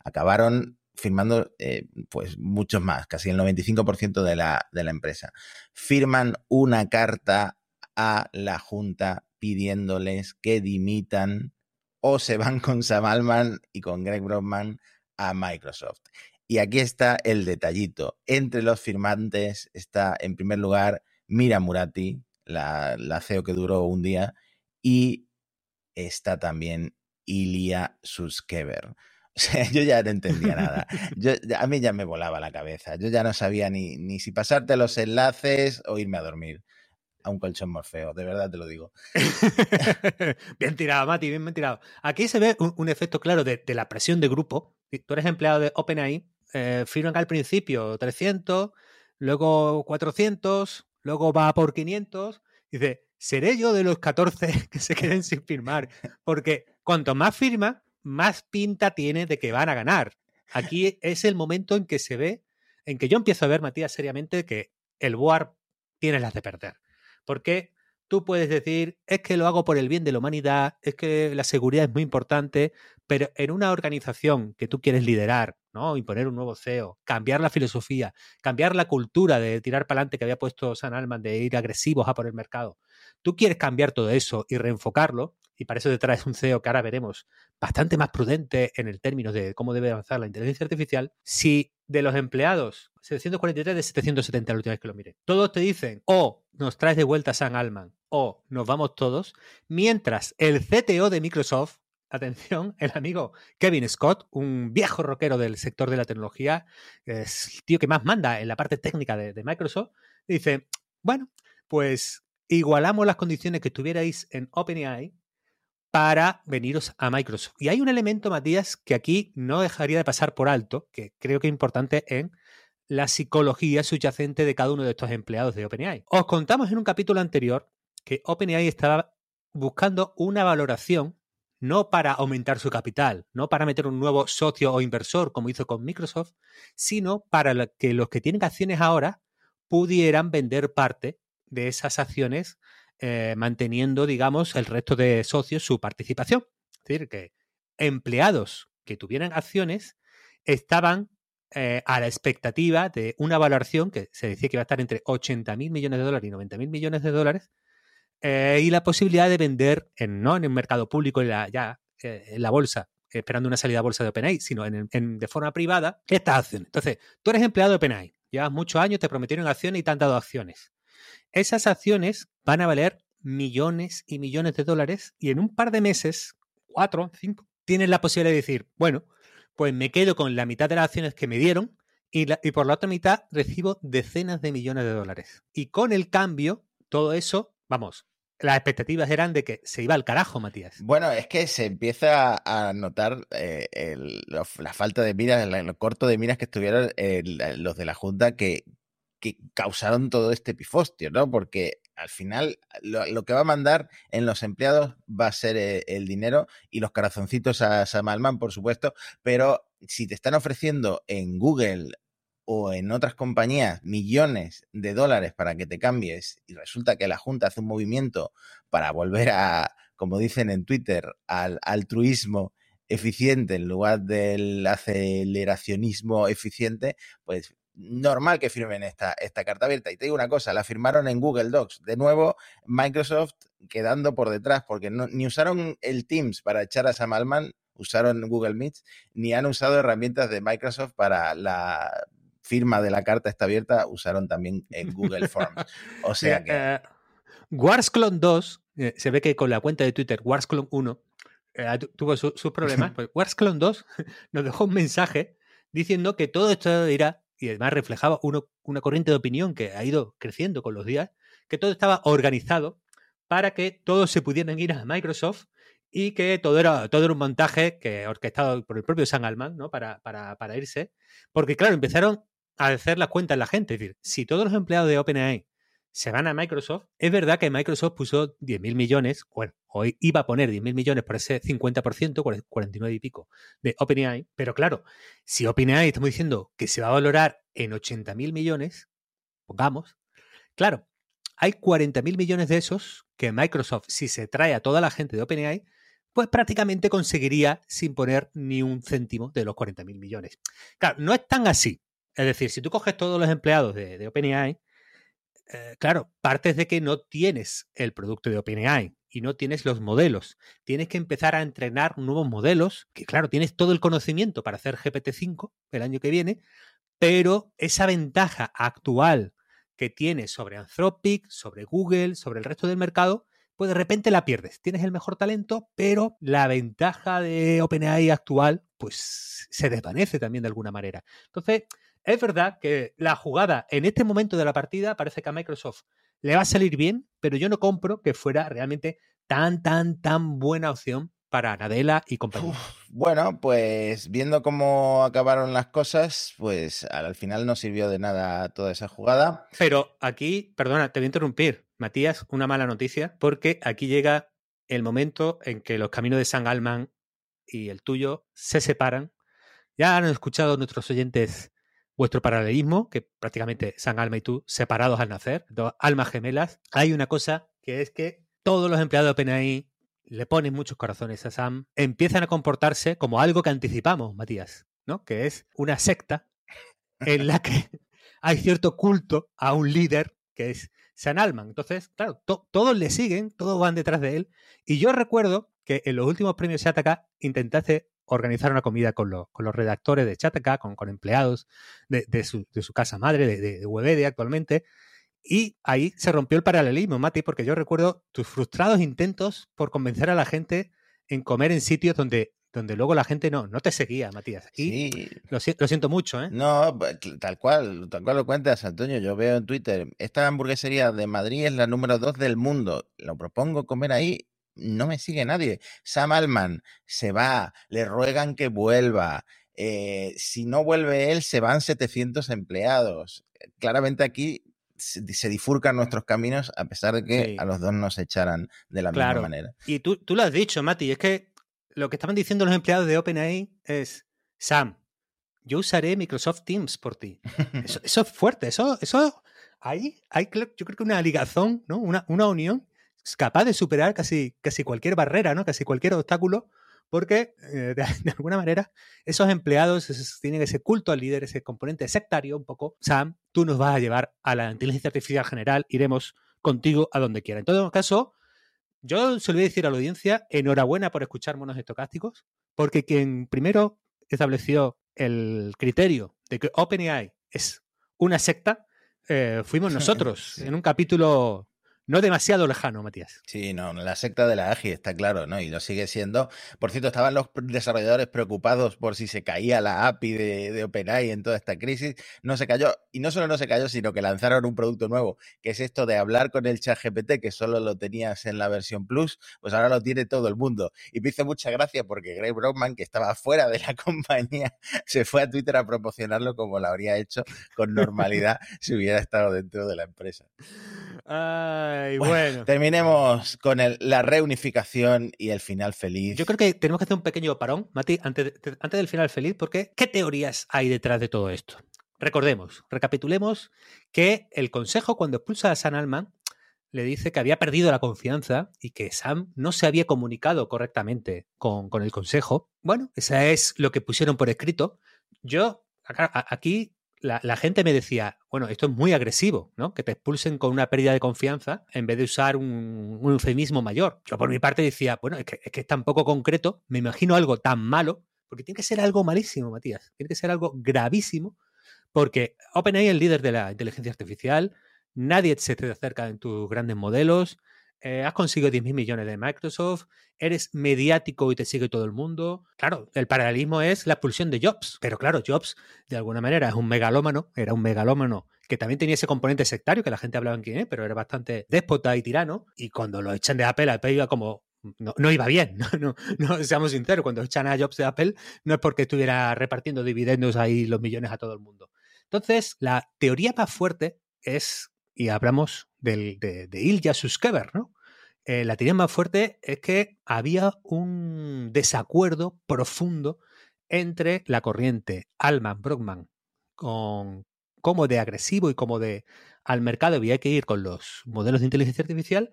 Acabaron firmando eh, pues muchos más, casi el 95% de la, de la empresa. Firman una carta a la Junta pidiéndoles que dimitan o se van con Sam Altman y con Greg Brockman a Microsoft. Y aquí está el detallito. Entre los firmantes está, en primer lugar, Mira Murati, la, la CEO que duró un día, y está también Ilya Suskever. O sea, yo ya no entendía nada. A mí ya me volaba la cabeza. Yo ya no sabía ni, ni si pasarte los enlaces o irme a dormir a un colchón morfeo, de verdad te lo digo. bien tirado, Mati, bien, tirado. Aquí se ve un, efecto claro de, la presión de grupo tú eres empleado de OpenAI, eh, firman al principio 300, luego 400, luego va por 500. Dice, seré yo de los 14 que se queden sin firmar. Porque cuanto más firma, más pinta tiene de que van a ganar. Aquí es el momento en que se ve, en que yo empiezo a ver, Matías, seriamente que el Boar tiene las de perder. Porque tú puedes decir, es que lo hago por el bien de la humanidad, es que la seguridad es muy importante, pero en una organización que tú quieres liderar, ¿no? Imponer un nuevo CEO, cambiar la filosofía, cambiar la cultura de tirar para adelante que había puesto San Alman, de ir agresivos a por el mercado. Tú quieres cambiar todo eso y reenfocarlo, y para eso te traes un CEO que ahora veremos bastante más prudente en el término de cómo debe avanzar la inteligencia artificial. Si de los empleados, 743 de 770 la última vez que lo mire, todos te dicen o nos traes de vuelta a San Alman o nos vamos todos, mientras el CTO de Microsoft atención, el amigo Kevin Scott, un viejo rockero del sector de la tecnología, es el tío que más manda en la parte técnica de, Microsoft, dice, bueno, pues igualamos las condiciones que tuvierais en OpenAI para veniros a Microsoft. Y hay un elemento, Matías, que aquí no dejaría de pasar por alto, que creo que es importante en la psicología subyacente de cada uno de estos empleados de OpenAI. Os contamos en un capítulo anterior que OpenAI estaba buscando una valoración no para aumentar su capital, no para meter un nuevo socio o inversor como hizo con Microsoft, sino para que los que tienen acciones ahora pudieran vender parte de esas acciones eh, manteniendo, digamos, el resto de socios su participación. Es decir, que empleados que tuvieran acciones estaban eh, a la expectativa de una valoración que se decía que iba a estar entre 80 mil millones de dólares y 90 mil millones de dólares eh, y la posibilidad de vender en, no en el mercado público, en la, ya en la bolsa, esperando una salida a bolsa de OpenAI, sino en, de forma privada, estas acciones. Entonces, tú eres empleado de OpenAI, llevas muchos años, te prometieron acciones y te han dado acciones. Esas acciones van a valer millones y millones de dólares y en un par de meses, cuatro, cinco, tienes la posibilidad de decir, bueno, pues me quedo con la mitad de las acciones que me dieron y, por la otra mitad recibo decenas de millones de dólares. Y con el cambio, todo eso, vamos, las expectativas eran de que se iba al carajo, Matías. Bueno, es que se empieza a notar eh, la falta de miras, el, corto de miras que estuvieron los de la Junta que, causaron todo este pifostio, ¿no? Porque al final lo, que va a mandar en los empleados va a ser eh, el, dinero y los corazoncitos a Sam Alman, por supuesto, pero si te están ofreciendo en Google o en otras compañías millones de dólares para que te cambies y resulta que la Junta hace un movimiento para volver a, como dicen en Twitter, al altruismo eficiente en lugar del aceleracionismo eficiente, pues normal que firmen esta, esta carta abierta. Y te digo una cosa, la firmaron en Google Docs. De nuevo, Microsoft quedando por detrás, porque no, ni usaron el Teams para echar a Sam Altman, usaron Google Meets, ni han usado herramientas de Microsoft para la firma de la carta está abierta, usaron también en Google Forms. O sea que... Uh, Warsclone 2, eh, se ve que con la cuenta de Twitter, Warsclone 1, eh, tuvo sus problemas. Pues Warsclone 2 nos dejó un mensaje diciendo que todo esto irá, y además reflejaba una corriente de opinión que ha ido creciendo con los días, que todo estaba organizado para que todos se pudieran ir a Microsoft y que todo era, todo era un montaje que orquestado por el propio San Alman, ¿no? Para, para, para irse. Porque, claro, empezaron a hacer las cuentas la gente. Es decir, si todos los empleados de OpenAI se van a Microsoft, es verdad que Microsoft puso 10.000 millones, bueno, hoy iba a poner 10.000 millones por ese 50%, 49 y pico de OpenAI, pero claro, si OpenAI estamos diciendo que se va a valorar en 80.000 millones, pongamos, claro, hay 40.000 millones de esos que Microsoft, si se trae a toda la gente de OpenAI, pues prácticamente conseguiría sin poner ni un céntimo de los 40.000 millones. Claro, no es tan así. Es decir, si tú coges todos los empleados de, OpenAI, eh, claro, partes de que no tienes el producto de OpenAI y no tienes los modelos. Tienes que empezar a entrenar nuevos modelos, que claro, tienes todo el conocimiento para hacer GPT-5 el año que viene, pero esa ventaja actual que tienes sobre Anthropic, sobre Google, sobre el resto del mercado, pues de repente la pierdes. Tienes el mejor talento, pero la ventaja de OpenAI actual, pues se desvanece también de alguna manera. Entonces, es verdad que la jugada en este momento de la partida parece que a Microsoft le va a salir bien, pero yo no compro que fuera realmente tan, tan, tan buena opción para Nadella y compañía. bueno, pues viendo cómo acabaron las cosas, pues al final no sirvió de nada toda esa jugada. Pero aquí, perdona, te voy a interrumpir, Matías, una mala noticia, porque aquí llega el momento en que los caminos de San Alman y el tuyo se separan. Ya han escuchado nuestros oyentes vuestro paralelismo, que prácticamente San Alma y tú separados al nacer, dos almas gemelas. Hay una cosa que es que todos los empleados de OpenAI le ponen muchos corazones a Sam, empiezan a comportarse como algo que anticipamos, Matías, ¿no? Que es una secta en la que hay cierto culto a un líder que es San Alman. Entonces, claro, todos le siguen, todos van detrás de él. Y yo recuerdo que en los últimos premios Shataka intentaste organizar una comida con, los, con los redactores de Chataka, con, con empleados de, su, casa madre, de, de, Webedia actualmente, y ahí se rompió el paralelismo, Mati, porque yo recuerdo tus frustrados intentos por convencer a la gente en comer en sitios donde, donde luego la gente no, no te seguía, Matías. Sí. lo, lo, siento mucho, ¿eh? No, tal cual, tal cual lo cuentas, Antonio. Yo veo en Twitter, esta hamburguesería de Madrid es la número dos del mundo. Lo propongo comer ahí no me sigue nadie. Sam Alman se va, le ruegan que vuelva. Eh, si no vuelve él, se van 700 empleados. Claramente aquí se, difurcan nuestros caminos a pesar de que a los dos nos echaran de la misma manera. Y tú, tú lo has dicho, Mati, es que lo que estaban diciendo los empleados de OpenAI es, Sam, yo usaré Microsoft Teams por ti. Eso, es fuerte, eso, eso, ahí hay, yo creo que una ligazón, ¿no? Una, una unión capaz de superar casi, casi cualquier barrera, ¿no? Casi cualquier obstáculo, porque eh, de, alguna manera esos empleados tienen ese culto al líder, ese componente sectario un poco. Sam, tú nos vas a llevar a la inteligencia artificial general, iremos contigo a donde quiera. En todo caso, yo se lo voy a decir a la audiencia, enhorabuena por escuchar monos estocásticos, porque quien primero estableció el criterio de que OpenAI es una secta, eh, fuimos nosotros, en un capítulo no demasiado lejano, Matías. Sí, no, la secta de la AGI está claro, ¿no? Y lo sigue siendo. Por cierto, estaban los desarrolladores preocupados por si se caía la API de, de OpenAI en toda esta crisis. No se cayó. Y no solo no se cayó, sino que lanzaron un producto nuevo, que es esto de hablar con el chat GPT, que solo lo tenías en la versión Plus, pues ahora lo tiene todo el mundo. Y me hizo mucha gracia porque Greg Brockman, que estaba fuera de la compañía, se fue a Twitter a promocionarlo como lo habría hecho con normalidad si hubiera estado dentro de la empresa. Ay, bueno. Terminemos con la reunificación y el final feliz. Yo creo que tenemos que hacer un pequeño parón, Mati, antes, antes del final feliz, porque ¿qué teorías hay detrás de todo esto? Recordemos, recapitulemos que el consejo cuando expulsa a San Alman le dice que había perdido la confianza y que Sam no se había comunicado correctamente con, con el consejo. Bueno, eso es lo que pusieron por escrito. Yo aquí la, gente me decía, bueno, esto es muy agresivo, ¿no? Que te expulsen con una pérdida de confianza en vez de usar un, eufemismo mayor. Yo por mi parte decía, bueno, es que, es que es tan poco concreto, me imagino algo tan malo, porque tiene que ser algo malísimo, Matías, tiene que ser algo gravísimo, porque OpenAI es el líder de la inteligencia artificial, nadie se te acerca en tus grandes modelos, eh, has conseguido 10.000 millones de Microsoft, eres mediático y te sigue todo el mundo. Claro, el paralelismo es la expulsión de Jobs, pero claro, Jobs de alguna manera es un megalómano, era un megalómano que también tenía ese componente sectario que la gente hablaba en quién, pero era bastante déspota y tirano. Y cuando lo echan de Apple, Apple iba como no, iba bien, no, seamos sinceros, cuando echan a Jobs de Apple no es porque estuviera repartiendo dividendos ahí los millones a todo el mundo. Entonces, la teoría más fuerte es, y hablamos del, de, de Ilya Suskever, ¿no? Eh, la teoría más fuerte es que había un desacuerdo profundo entre la corriente Alman Brockman con cómo de agresivo y cómo de al mercado había que ir con los modelos de inteligencia artificial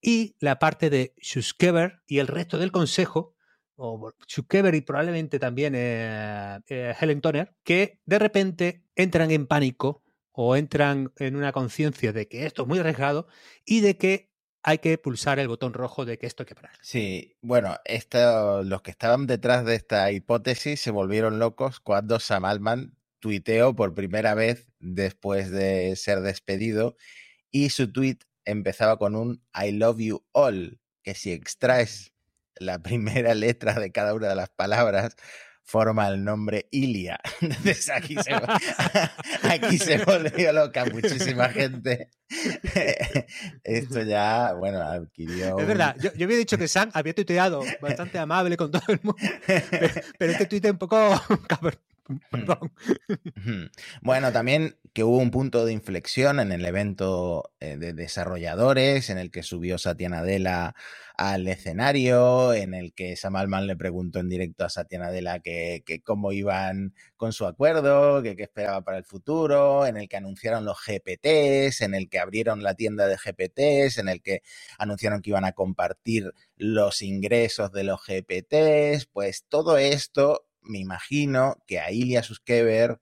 y la parte de Suskever y el resto del consejo, o Suskever y probablemente también eh, eh, Helen Toner, que de repente entran en pánico o entran en una conciencia de que esto es muy arriesgado y de que hay que pulsar el botón rojo de que esto hay que parar. Sí, bueno, esto, los que estaban detrás de esta hipótesis se volvieron locos cuando Sam Altman tuiteó por primera vez después de ser despedido y su tweet empezaba con un I love you all, que si extraes la primera letra de cada una de las palabras, forma el nombre Ilia. Entonces aquí se, aquí se volvió loca muchísima gente. Esto ya, bueno, adquirió. Es verdad, yo, había dicho que Sam había tuiteado bastante amable con todo el mundo, pero, este tuite un poco Bueno, también que hubo un punto de inflexión en el evento eh, de desarrolladores, en el que subió Satya Nadella al escenario, en el que Sam Altman le preguntó en directo a Satya Nadella que, cómo iban con su acuerdo, que qué esperaba para el futuro, en el que anunciaron los GPTs, en el que abrieron la tienda de GPTs, en el que anunciaron que iban a compartir los ingresos de los GPTs, pues todo esto me imagino que a Ilya Suskever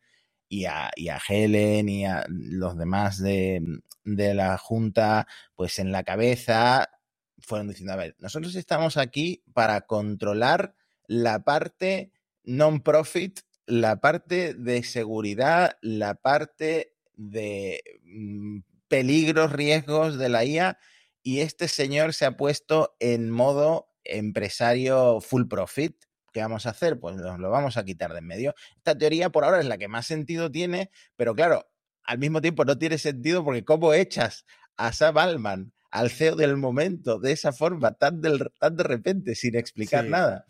y a, y a Helen y a los demás de, de la Junta, pues en la cabeza fueron diciendo, a ver, nosotros estamos aquí para controlar la parte non-profit, la parte de seguridad, la parte de mm, peligros, riesgos de la IA, y este señor se ha puesto en modo empresario full profit ¿Qué vamos a hacer? Pues nos lo vamos a quitar de en medio. Esta teoría por ahora es la que más sentido tiene, pero claro, al mismo tiempo no tiene sentido porque ¿cómo echas a Sam Altman, al CEO del momento, de esa forma, tan, tan de repente, sin explicar nada?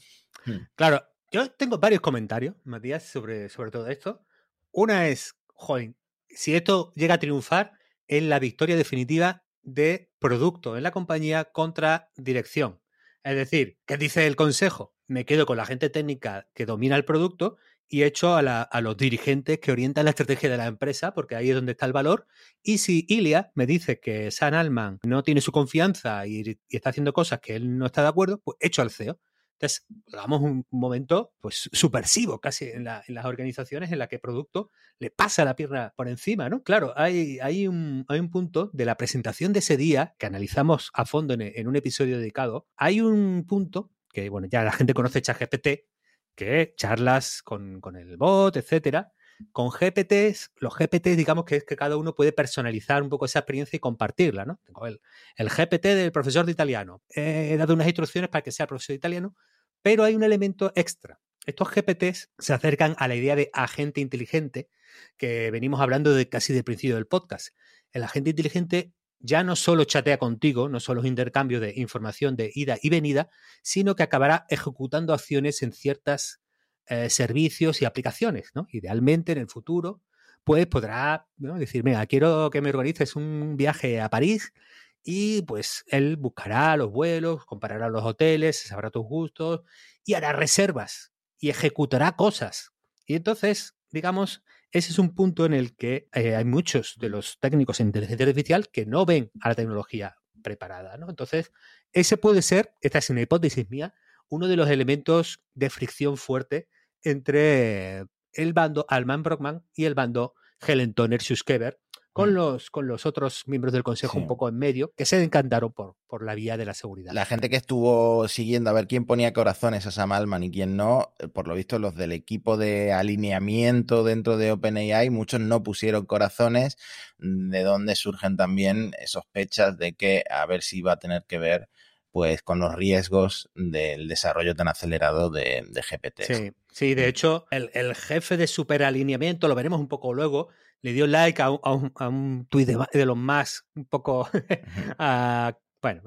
Hmm. Claro, yo tengo varios comentarios, Matías, sobre, sobre todo esto. Una es, joder, si esto llega a triunfar, es la victoria definitiva de producto en la compañía contra dirección. Es decir, ¿qué dice el consejo? Me quedo con la gente técnica que domina el producto y echo a, los dirigentes que orientan la estrategia de la empresa, porque ahí es donde está el valor. Y si Ilia me dice que San Alman no tiene su confianza y, está haciendo cosas que él no está de acuerdo, pues echo al CEO. Entonces, damos un momento pues supersivo casi en, las organizaciones en la que producto le pasa la pierna por encima, ¿no? Claro, hay, hay, un, hay un punto de la presentación de ese día que analizamos a fondo en un episodio dedicado. Hay un punto que bueno, ya la gente conoce ChatGPT, que charlas con, el bot, etcétera. Con GPTs, los GPTs, digamos que es que cada uno puede personalizar un poco esa experiencia y compartirla, ¿no? Tengo el, el GPT del profesor de italiano. He dado unas instrucciones para que sea profesor de italiano, pero hay un elemento extra. Estos GPTs se acercan a la idea de agente inteligente que venimos hablando de casi del principio del podcast. El agente inteligente ya no solo chatea contigo, no solo es intercambio de información de ida y venida, sino que acabará ejecutando acciones en ciertos eh, servicios y aplicaciones. ¿no? Idealmente, en el futuro, pues podrá decir, mira, quiero que me organices un viaje a París y pues él buscará los vuelos, comparará los hoteles, sabrá tus gustos y hará reservas y ejecutará cosas. Y entonces, digamos, ese es un punto en el que eh, hay muchos de los técnicos en inteligencia artificial que no ven a la tecnología preparada. ¿no? Entonces, ese puede ser, esta es una hipótesis mía, uno de los elementos de fricción fuerte entre el bando Alman Brockman y el bando Helen Toner Suskever, con, mm. los, con los otros miembros del Consejo un poco en medio, que se encantaron por, por la vía de la seguridad. La gente que estuvo siguiendo a ver quién ponía corazones a Sam Altman y quién no, eh, por lo visto los del equipo de alineamiento dentro de OpenAI, muchos no pusieron corazones, mm, de donde surgen también sospechas de que a ver si va a tener que ver pues con los riesgos del desarrollo tan acelerado de, de GPT. Sí, sí, de hecho, el, el jefe de superalineamiento, lo veremos un poco luego, le dio like a un, a un, tuit de, los más un poco bueno,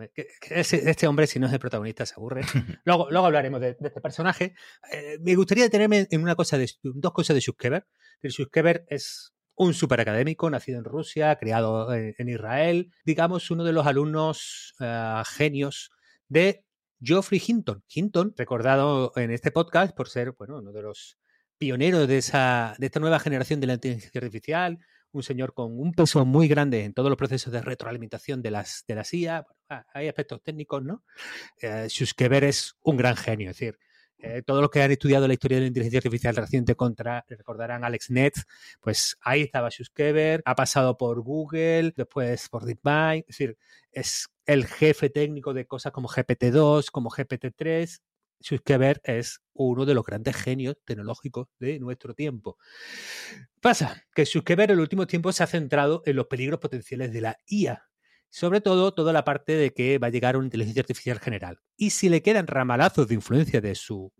este hombre, si no es el protagonista, se aburre. Luego, luego hablaremos de, este personaje. Eh, me gustaría detenerme en una cosa de, dos cosas de Shushkever. Shushkever es un superacadémico, nacido en Rusia, criado en, Israel, digamos, uno de los alumnos eh, genios de Geoffrey Hinton. Hinton, recordado en este podcast por ser, bueno, uno de los pionero de, esa, de esta nueva generación de la inteligencia artificial, un señor con un peso muy grande en todos los procesos de retroalimentación de las, de la IA. Ah, hay aspectos técnicos, ¿no? Eh, Suskever es un gran genio, es decir, eh, todos los que han estudiado la historia de la inteligencia artificial reciente contra, recordarán AlexNet, pues ahí estaba Suskever, ha pasado por Google, después por DeepMind, es decir, es el jefe técnico de cosas como GPT-2, como GPT-3, Suskever es uno de los grandes genios tecnológicos de nuestro tiempo. Pasa que Suskever en el último tiempo se ha centrado en los peligros potenciales de la IA Sobre todo, toda la parte de que va a llegar una inteligencia artificial general. Y si le quedan ramalazos de influencia de su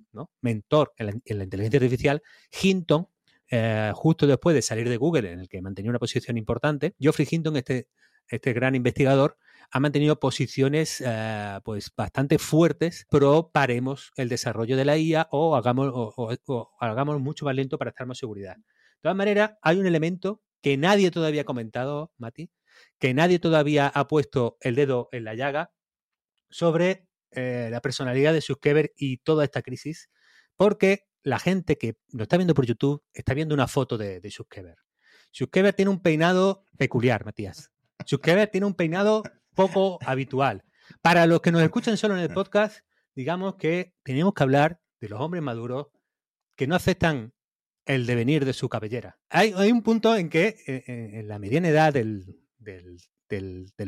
mentor en la, inteligencia artificial, Hinton, eh, justo después de salir de Google, en el que mantenía una posición importante, Geoffrey Hinton, este, este gran investigador, ha mantenido posiciones eh, pues bastante fuertes, pero paremos el desarrollo de la IA o hagamos, hagamos mucho más lento para estar más seguridad. De todas maneras, hay un elemento que nadie todavía ha comentado, Mati, que nadie todavía ha puesto el dedo en la llaga sobre eh, la personalidad de Zuckerberg y toda esta crisis, porque la gente que lo está viendo por YouTube está viendo una foto de, de Zuckerberg. Zuckerberg tiene un peinado peculiar, Matías. Zuckerberg tiene un peinado poco habitual. Para los que nos escuchan solo en el podcast, digamos que tenemos que hablar de los hombres maduros que no aceptan el devenir de su cabellera. Hay, un punto en que eh, eh, en la mediana edad del,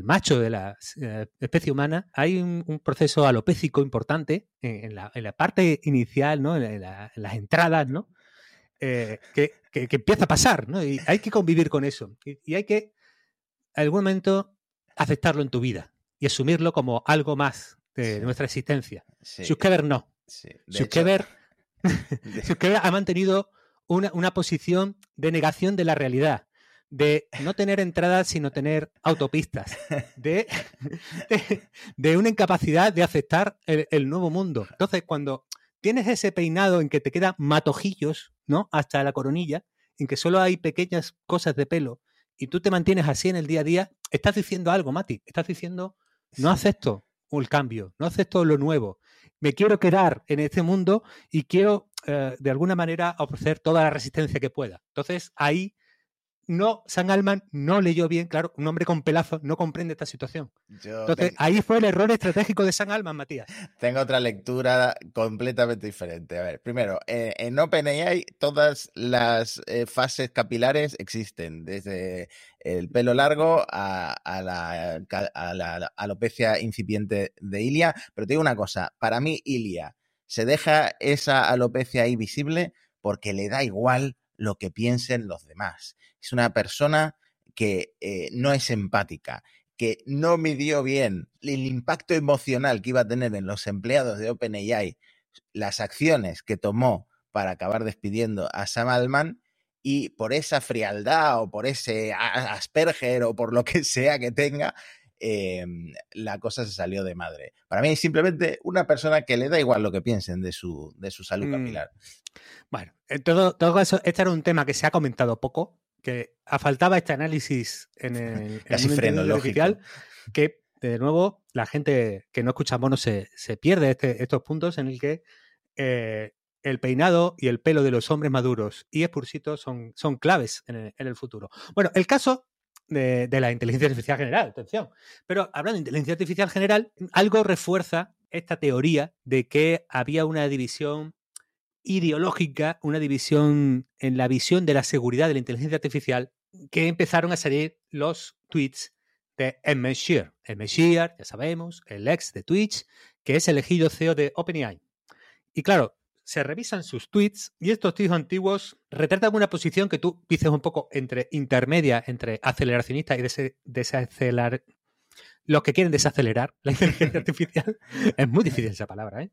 macho de la eh, especie humana hay un, proceso alopécico importante en, la, parte inicial, ¿no? en, las entradas, ¿no? que, empieza a pasar, ¿no? Y hay que convivir con eso. Y, y hay que, en algún momento, aceptarlo en tu vida y asumirlo como algo más de nuestra existencia. Sí. no. Sí. ha mantenido una, posición de negación de la realidad, de no tener entradas sino tener autopistas, de, de, una incapacidad de aceptar el, nuevo mundo. Entonces, cuando tienes ese peinado en que te quedan matojillos, ¿no? Hasta la coronilla, en que solo hay pequeñas cosas de pelo, y tú te mantienes así en el día a día, estás diciendo algo, Mati. Estás diciendo, no acepto el cambio, no acepto lo nuevo. Me quiero quedar en este mundo y quiero, eh, de alguna manera, ofrecer toda la resistencia que pueda. Entonces, ahí no, San Alman no leyó bien, claro, un hombre con pelazo no comprende esta situación. Entonces, ahí fue el error estratégico de San Alman, Matías. Tengo otra lectura completamente diferente. A ver, primero, eh, en OpenAI todas las eh, fases capilares existen, desde el pelo largo a, la, a la alopecia incipiente de Ilia, pero te digo una cosa, para mí Ilia se deja esa alopecia ahí visible porque le da igual lo que piensen los demás. Es una persona que eh, no es empática, que no midió bien el impacto emocional que iba a tener en los empleados de OpenAI las acciones que tomó para acabar despidiendo a Sam Altman y por esa frialdad o por ese Asperger o por lo que sea que tenga, em, la cosa se salió de madre. Para mí es simplemente una persona que le da igual lo que piensen de su, de su salud mm. capilar. Bueno, en todo, todo eso, este era un tema que se ha comentado poco, que faltaba este análisis en el, en oficial, que de nuevo la gente que no escucha mono se, pierde este, estos puntos en el que eh, el peinado y el pelo de los hombres maduros y expursitos son, son claves en el, futuro. Bueno, el caso de, la inteligencia artificial general, atención. Pero hablando de inteligencia artificial general, algo refuerza esta teoría de que había una división ideológica, una división en la visión de la seguridad de la inteligencia artificial, que empezaron a salir los tweets de Emmett Shear. Emmett Shear, ya sabemos, el ex de Twitch, que es elegido CEO de OpenAI. Y claro, se revisan sus tweets y estos tweets antiguos retratan una posición que tú dices un poco entre intermedia, entre aceleracionista y desacelerar. Los que quieren desacelerar la inteligencia artificial. es muy difícil esa palabra, ¿eh?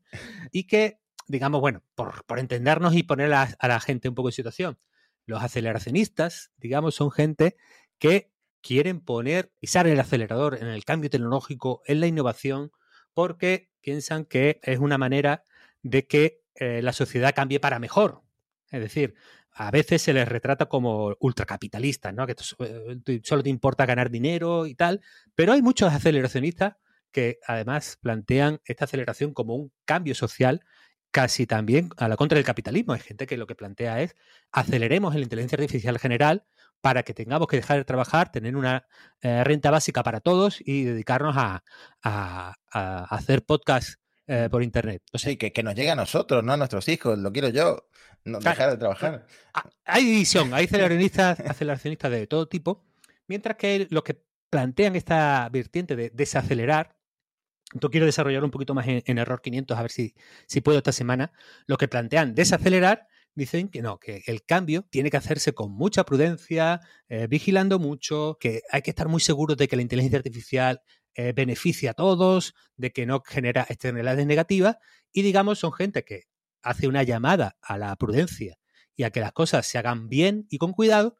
Y que digamos, bueno, por, entendernos y poner a, la gente un poco en situación. Los aceleracionistas, digamos, son gente que quieren poner, pisar el acelerador en el cambio tecnológico, en la innovación, porque piensan que es una manera de que eh, la sociedad cambie para mejor. Es decir, a veces se les retrata como ultracapitalistas, ¿no? Que eh, solo te importa ganar dinero y tal, pero hay muchos aceleracionistas que además plantean esta aceleración como un cambio social casi también a la contra del capitalismo. Hay gente que lo que plantea es aceleremos la inteligencia artificial general para que tengamos que dejar de trabajar, tener una eh, renta básica para todos y dedicarnos a, hacer podcast eh, por internet. sí, que, que, nos llegue a nosotros, no a nuestros hijos, lo quiero yo, no dejar de trabajar. Hay división, hay aceleracionistas, aceleracionistas de todo tipo, mientras que los que plantean esta vertiente de desacelerar yo quiero desarrollar un poquito más en, Error 500, a ver si, si puedo esta semana. Lo que plantean desacelerar dicen que no, que el cambio tiene que hacerse con mucha prudencia, eh, vigilando mucho, que hay que estar muy seguros de que la inteligencia artificial eh, beneficia a todos, de que no genera externalidades negativas, y digamos, son gente que hace una llamada a la prudencia y a que las cosas se hagan bien y con cuidado.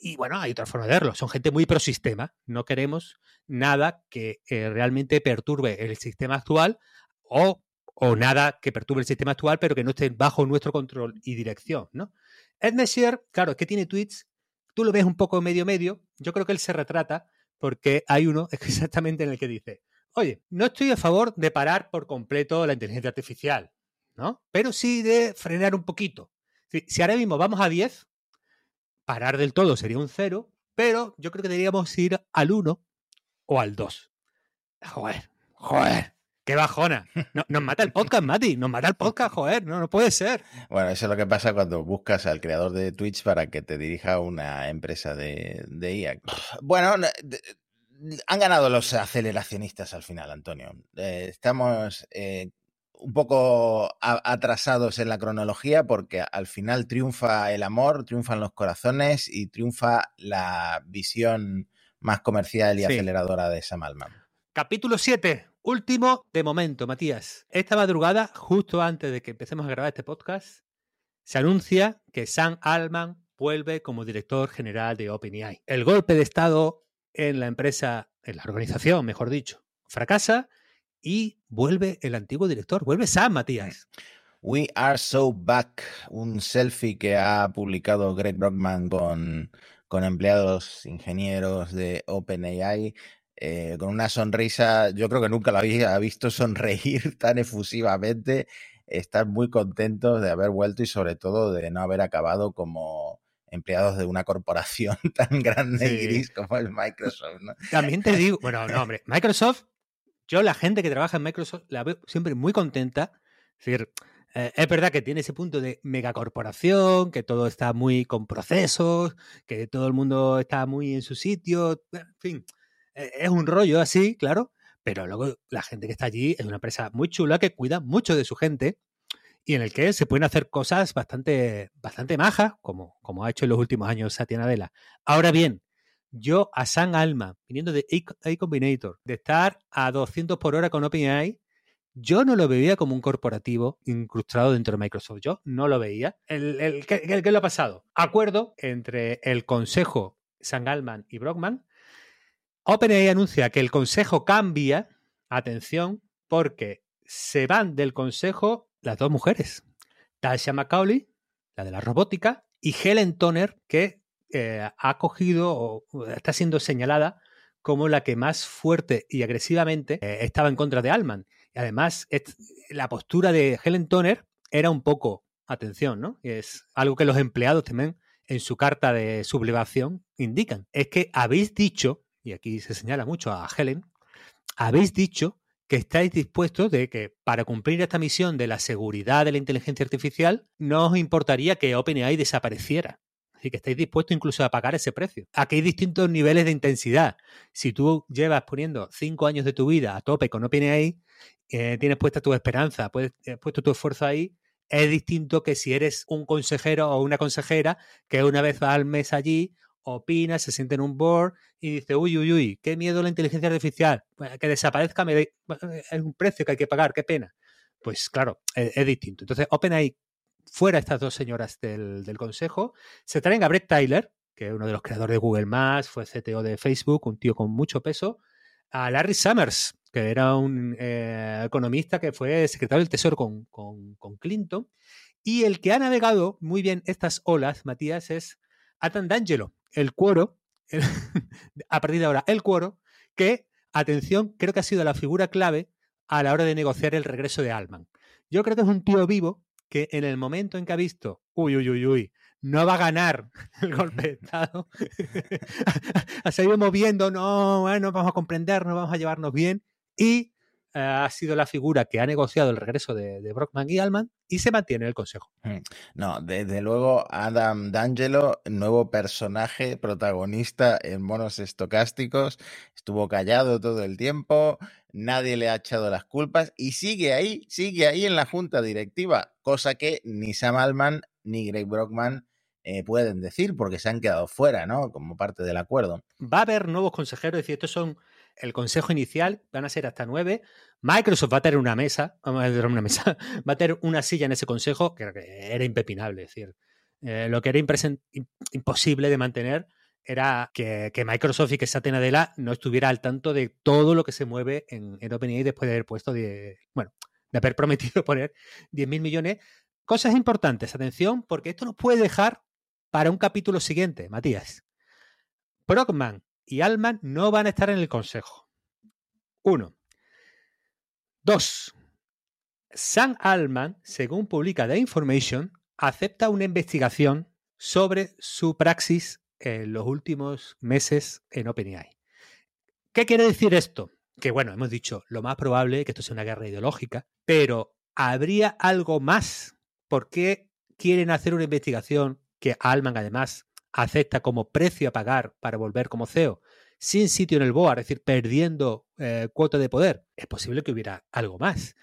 Y bueno, hay otra forma de verlo. Son gente muy pro sistema. No queremos nada que eh, realmente perturbe el sistema actual o, o, nada que perturbe el sistema actual, pero que no esté bajo nuestro control y dirección, ¿no? Ed Messier, claro, es que tiene tweets. Tú lo ves un poco medio medio. Yo creo que él se retrata porque hay uno exactamente en el que dice, oye, no estoy a favor de parar por completo la inteligencia artificial, ¿no? Pero sí de frenar un poquito. Si, ahora mismo vamos a 10, parar del todo sería un 0, pero yo creo que deberíamos ir al 1 o al 2. Joder, joder. ¡Qué bajona! nos mata el podcast, Mati. Nos mata el podcast, joder. No, no puede ser. Bueno, eso es lo que pasa cuando buscas al creador de Twitch para que te dirija una empresa de, de IA. Bueno, han ganado los aceleracionistas al final, Antonio. Eh, estamos eh, un poco atrasados en la cronología porque al final triunfa el amor, triunfan los corazones y triunfa la visión más comercial y aceleradora de Sam Altman. Capítulo 7, último de momento, Matías. Esta madrugada, justo antes de que empecemos a grabar este podcast, se anuncia que Sam Altman vuelve como director general de OpenAI. El golpe de Estado en la empresa, en la organización, mejor dicho, fracasa y vuelve el antiguo director, vuelve Sam Matías. We are so back, un selfie que ha publicado Greg Brockman con, con empleados ingenieros de OpenAI. Eh, con una sonrisa, yo creo que nunca lo había visto sonreír tan efusivamente, estar muy contentos de haber vuelto y sobre todo de no haber acabado como empleados de una corporación tan grande y gris como es Microsoft. También te digo, bueno, no, hombre, Microsoft yo, la gente que trabaja en Microsoft, la veo siempre muy contenta. Es decir, eh, es verdad que tiene ese punto de megacorporación, que todo está muy con procesos, que todo el mundo está muy en su sitio. En fin, es un rollo así, claro. Pero luego la gente que está allí es una empresa muy chula que cuida mucho de su gente y en el que se pueden hacer cosas bastante, bastante majas, como, como ha hecho en los últimos años Satya Nadella. Ahora bien, yo a San Alma, viniendo de A Combinator, de estar a 200 por hora con OpenAI, yo no lo veía como un corporativo incrustado dentro de Microsoft. Yo no lo veía. El, ¿qué, lo ha pasado? Acuerdo entre el consejo San Alman y Brockman. OpenAI anuncia que el consejo cambia, atención, porque se van del consejo las dos mujeres, Tasha McCauley, la de la robótica, y Helen Toner, que eh, ha cogido o está siendo señalada como la que más fuerte y agresivamente eh, estaba en contra de Alman. Y además, la postura de Helen Toner era un poco, atención, ¿no? Es algo que los empleados también en su carta de sublevación indican. Es que habéis dicho, y aquí se señala mucho a Helen, habéis dicho que estáis dispuestos de que para cumplir esta misión de la seguridad de la inteligencia artificial no os importaría que OpenAI desapareciera. Así que estáis dispuestos incluso a pagar ese precio. Aquí hay distintos niveles de intensidad. Si tú llevas poniendo cinco años de tu vida a tope con OpenAI, eh, tienes puesta tu esperanza, puedes, has puesto tu esfuerzo ahí, es distinto que si eres un consejero o una consejera que una vez va al mes allí, opina, se siente en un board y dice, uy, uy, uy, qué miedo la inteligencia artificial, que desaparezca, es un precio que hay que pagar, qué pena. Pues claro, es, es distinto. Entonces, OpenAI fuera estas dos señoras del, consejo, se traen a Brett Tyler, que es uno de los creadores de Google fue CTO de Facebook, un tío con mucho peso, a Larry Summers, que era un eh, economista que fue secretario del Tesoro con, con, Clinton, y el que ha navegado muy bien estas olas, Matías, es Atan D'Angelo, el cuoro, a partir de ahora, el cuoro, que, atención, creo que ha sido la figura clave a la hora de negociar el regreso de Alman. Yo creo que es un tío vivo que en el momento en que ha visto, uy, uy, uy, uy, no va a ganar el golpe de Estado, ha seguido moviendo, no, bueno, vamos a comprender, no vamos a llevarnos bien, y ha sido la figura que ha negociado el regreso de, de Brockman y Alman y se mantiene en el consejo. Mm. No, desde luego Adam D'Angelo, nuevo personaje protagonista en monos estocásticos, estuvo callado todo el tiempo, nadie le ha echado las culpas y sigue ahí, sigue ahí en la junta directiva, cosa que ni Sam Alman ni Greg Brockman eh, pueden decir porque se han quedado fuera, ¿no? Como parte del acuerdo. Va a haber nuevos consejeros, es decir, estos son el consejo inicial, van a ser hasta nueve. Microsoft va a tener una mesa, vamos a tener una mesa, va a tener una silla en ese consejo que era impepinable, es decir, eh, lo que era imposible de mantener era que, Microsoft y que Satya Nadella no estuviera al tanto de todo lo que se mueve en, en OpenAI después de haber puesto, de, bueno, de haber prometido poner 10.000 millones. Cosas importantes, atención, porque esto nos puede dejar para un capítulo siguiente, Matías. Brockman y Alman no van a estar en el consejo. Uno. Dos. Sam Alman, según publica The Information, acepta una investigación sobre su praxis en los últimos meses en OpenAI. ¿Qué quiere decir esto? Que bueno, hemos dicho lo más probable que esto sea una guerra ideológica, pero ¿habría algo más? ¿Por qué quieren hacer una investigación que Alman además acepta como precio a pagar para volver como CEO sin sitio en el BOA, es decir, perdiendo eh, cuota de poder? Es posible que hubiera algo más.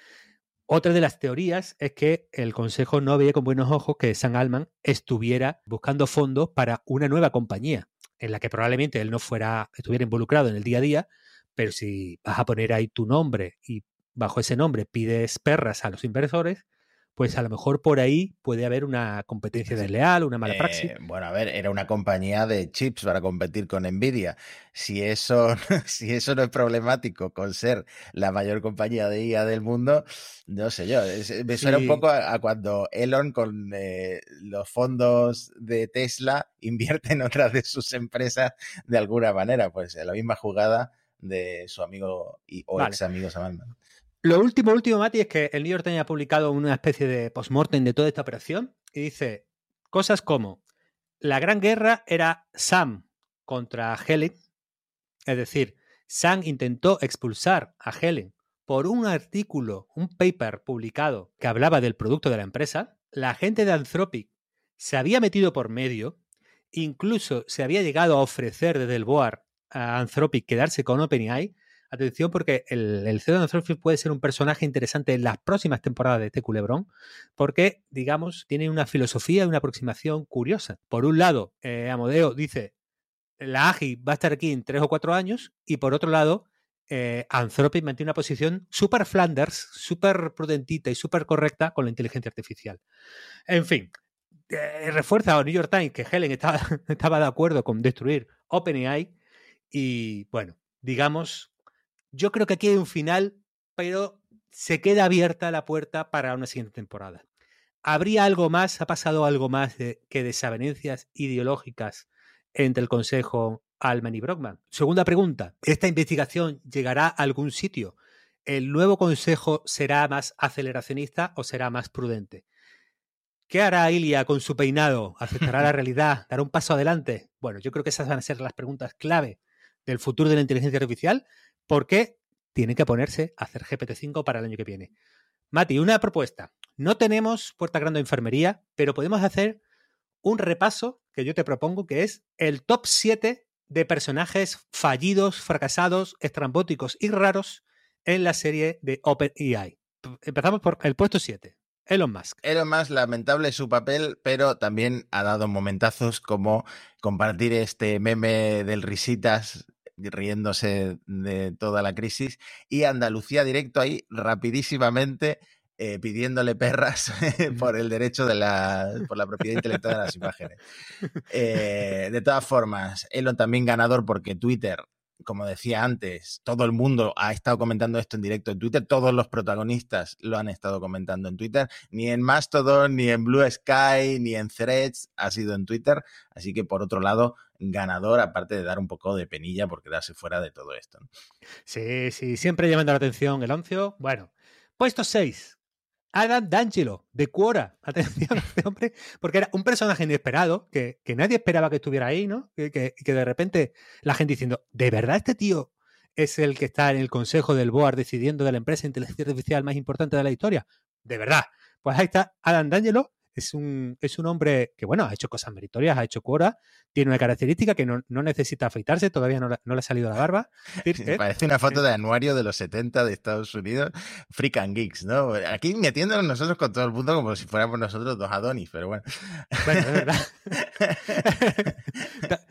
Otra de las teorías es que el Consejo no veía con buenos ojos que San Alman estuviera buscando fondos para una nueva compañía, en la que probablemente él no fuera, estuviera involucrado en el día a día, pero si vas a poner ahí tu nombre y bajo ese nombre pides perras a los inversores, pues a lo mejor por ahí puede haber una competencia desleal, una mala praxis. Eh, bueno, a ver, era una compañía de chips para competir con Nvidia. Si eso, si eso no es problemático con ser la mayor compañía de IA del mundo, no sé yo. Me suena un poco a, cuando Elon con eh, los fondos de Tesla invierte en otras de sus empresas de alguna manera. Pues la misma jugada de su amigo y, o ex amigo Sam lo último, último, Mati, es que el New York Times ha publicado una especie de postmortem de toda esta operación y dice cosas como la gran guerra era Sam contra Helen, es decir, Sam intentó expulsar a Helen por un artículo, un paper publicado que hablaba del producto de la empresa. La gente de Anthropic se había metido por medio, incluso se había llegado a ofrecer desde el board a Anthropic quedarse con OpenAI Atención porque el, CEO de Anthropic puede ser un personaje interesante en las próximas temporadas de este culebrón, porque, digamos, tiene una filosofía y una aproximación curiosa. Por un lado, eh, Amodeo dice, la AGI va a estar aquí en tres o cuatro años, y por otro lado, eh, Anthropic mantiene una posición súper Flanders, súper prudentita y súper correcta con la inteligencia artificial. En fin, eh, refuerza a New York Times que Helen estaba de acuerdo con destruir OpenAI y, bueno, digamos yo creo que aquí hay un final, pero se queda abierta la puerta para una siguiente temporada. ¿Habría algo más? ¿Ha pasado algo más de, que desavenencias ideológicas entre el Consejo Alman y Brockman? Segunda pregunta, ¿esta investigación llegará a algún sitio? ¿El nuevo Consejo será más aceleracionista o será más prudente? ¿Qué hará Ilia con su peinado? ¿Aceptará la realidad? ¿Dará un paso adelante? Bueno, yo creo que esas van a ser las preguntas clave del futuro de la inteligencia artificial porque tiene que ponerse a hacer GPT-5 para el año que viene. Mati, una propuesta. No tenemos puerta grande de enfermería, pero podemos hacer un repaso que yo te propongo, que es el top 7 de personajes fallidos, fracasados, estrambóticos y raros en la serie de OpenAI. Empezamos por el puesto 7. Elon Musk. Elon Musk, lamentable su papel, pero también ha dado momentazos como compartir este meme del risitas riéndose de toda la crisis, y Andalucía directo ahí rapidísimamente eh, pidiéndole perras por el derecho de la, por la propiedad intelectual de las imágenes. Eh, de todas formas, Elon también ganador porque Twitter como decía antes, todo el mundo ha estado comentando esto en directo en Twitter, todos los protagonistas lo han estado comentando en Twitter, ni en Mastodon, ni en Blue Sky, ni en Threads, ha sido en Twitter, así que por otro lado, ganador, aparte de dar un poco de penilla por quedarse fuera de todo esto. Sí, sí, siempre llamando la atención el oncio. Bueno, puesto 6, Adam D'Angelo, de Quora. Atención a este hombre, porque era un personaje inesperado, que, nadie esperaba que estuviera ahí, ¿no? Que, que, de repente la gente diciendo, ¿de verdad este tío es el que está en el consejo del board decidiendo de la empresa de inteligencia artificial más importante de la historia. De verdad. Pues ahí está Adam D'Angelo, es un, es un hombre que, bueno, ha hecho cosas meritorias, ha hecho cuora, tiene una característica que no, necesita afeitarse, todavía no, le ha salido la barba. Parece una foto de anuario de los 70 de Estados Unidos, Freak and Geeks, ¿no? Aquí metiéndonos nosotros con todo el mundo como si fuéramos nosotros dos Adonis, pero bueno. Bueno, es verdad.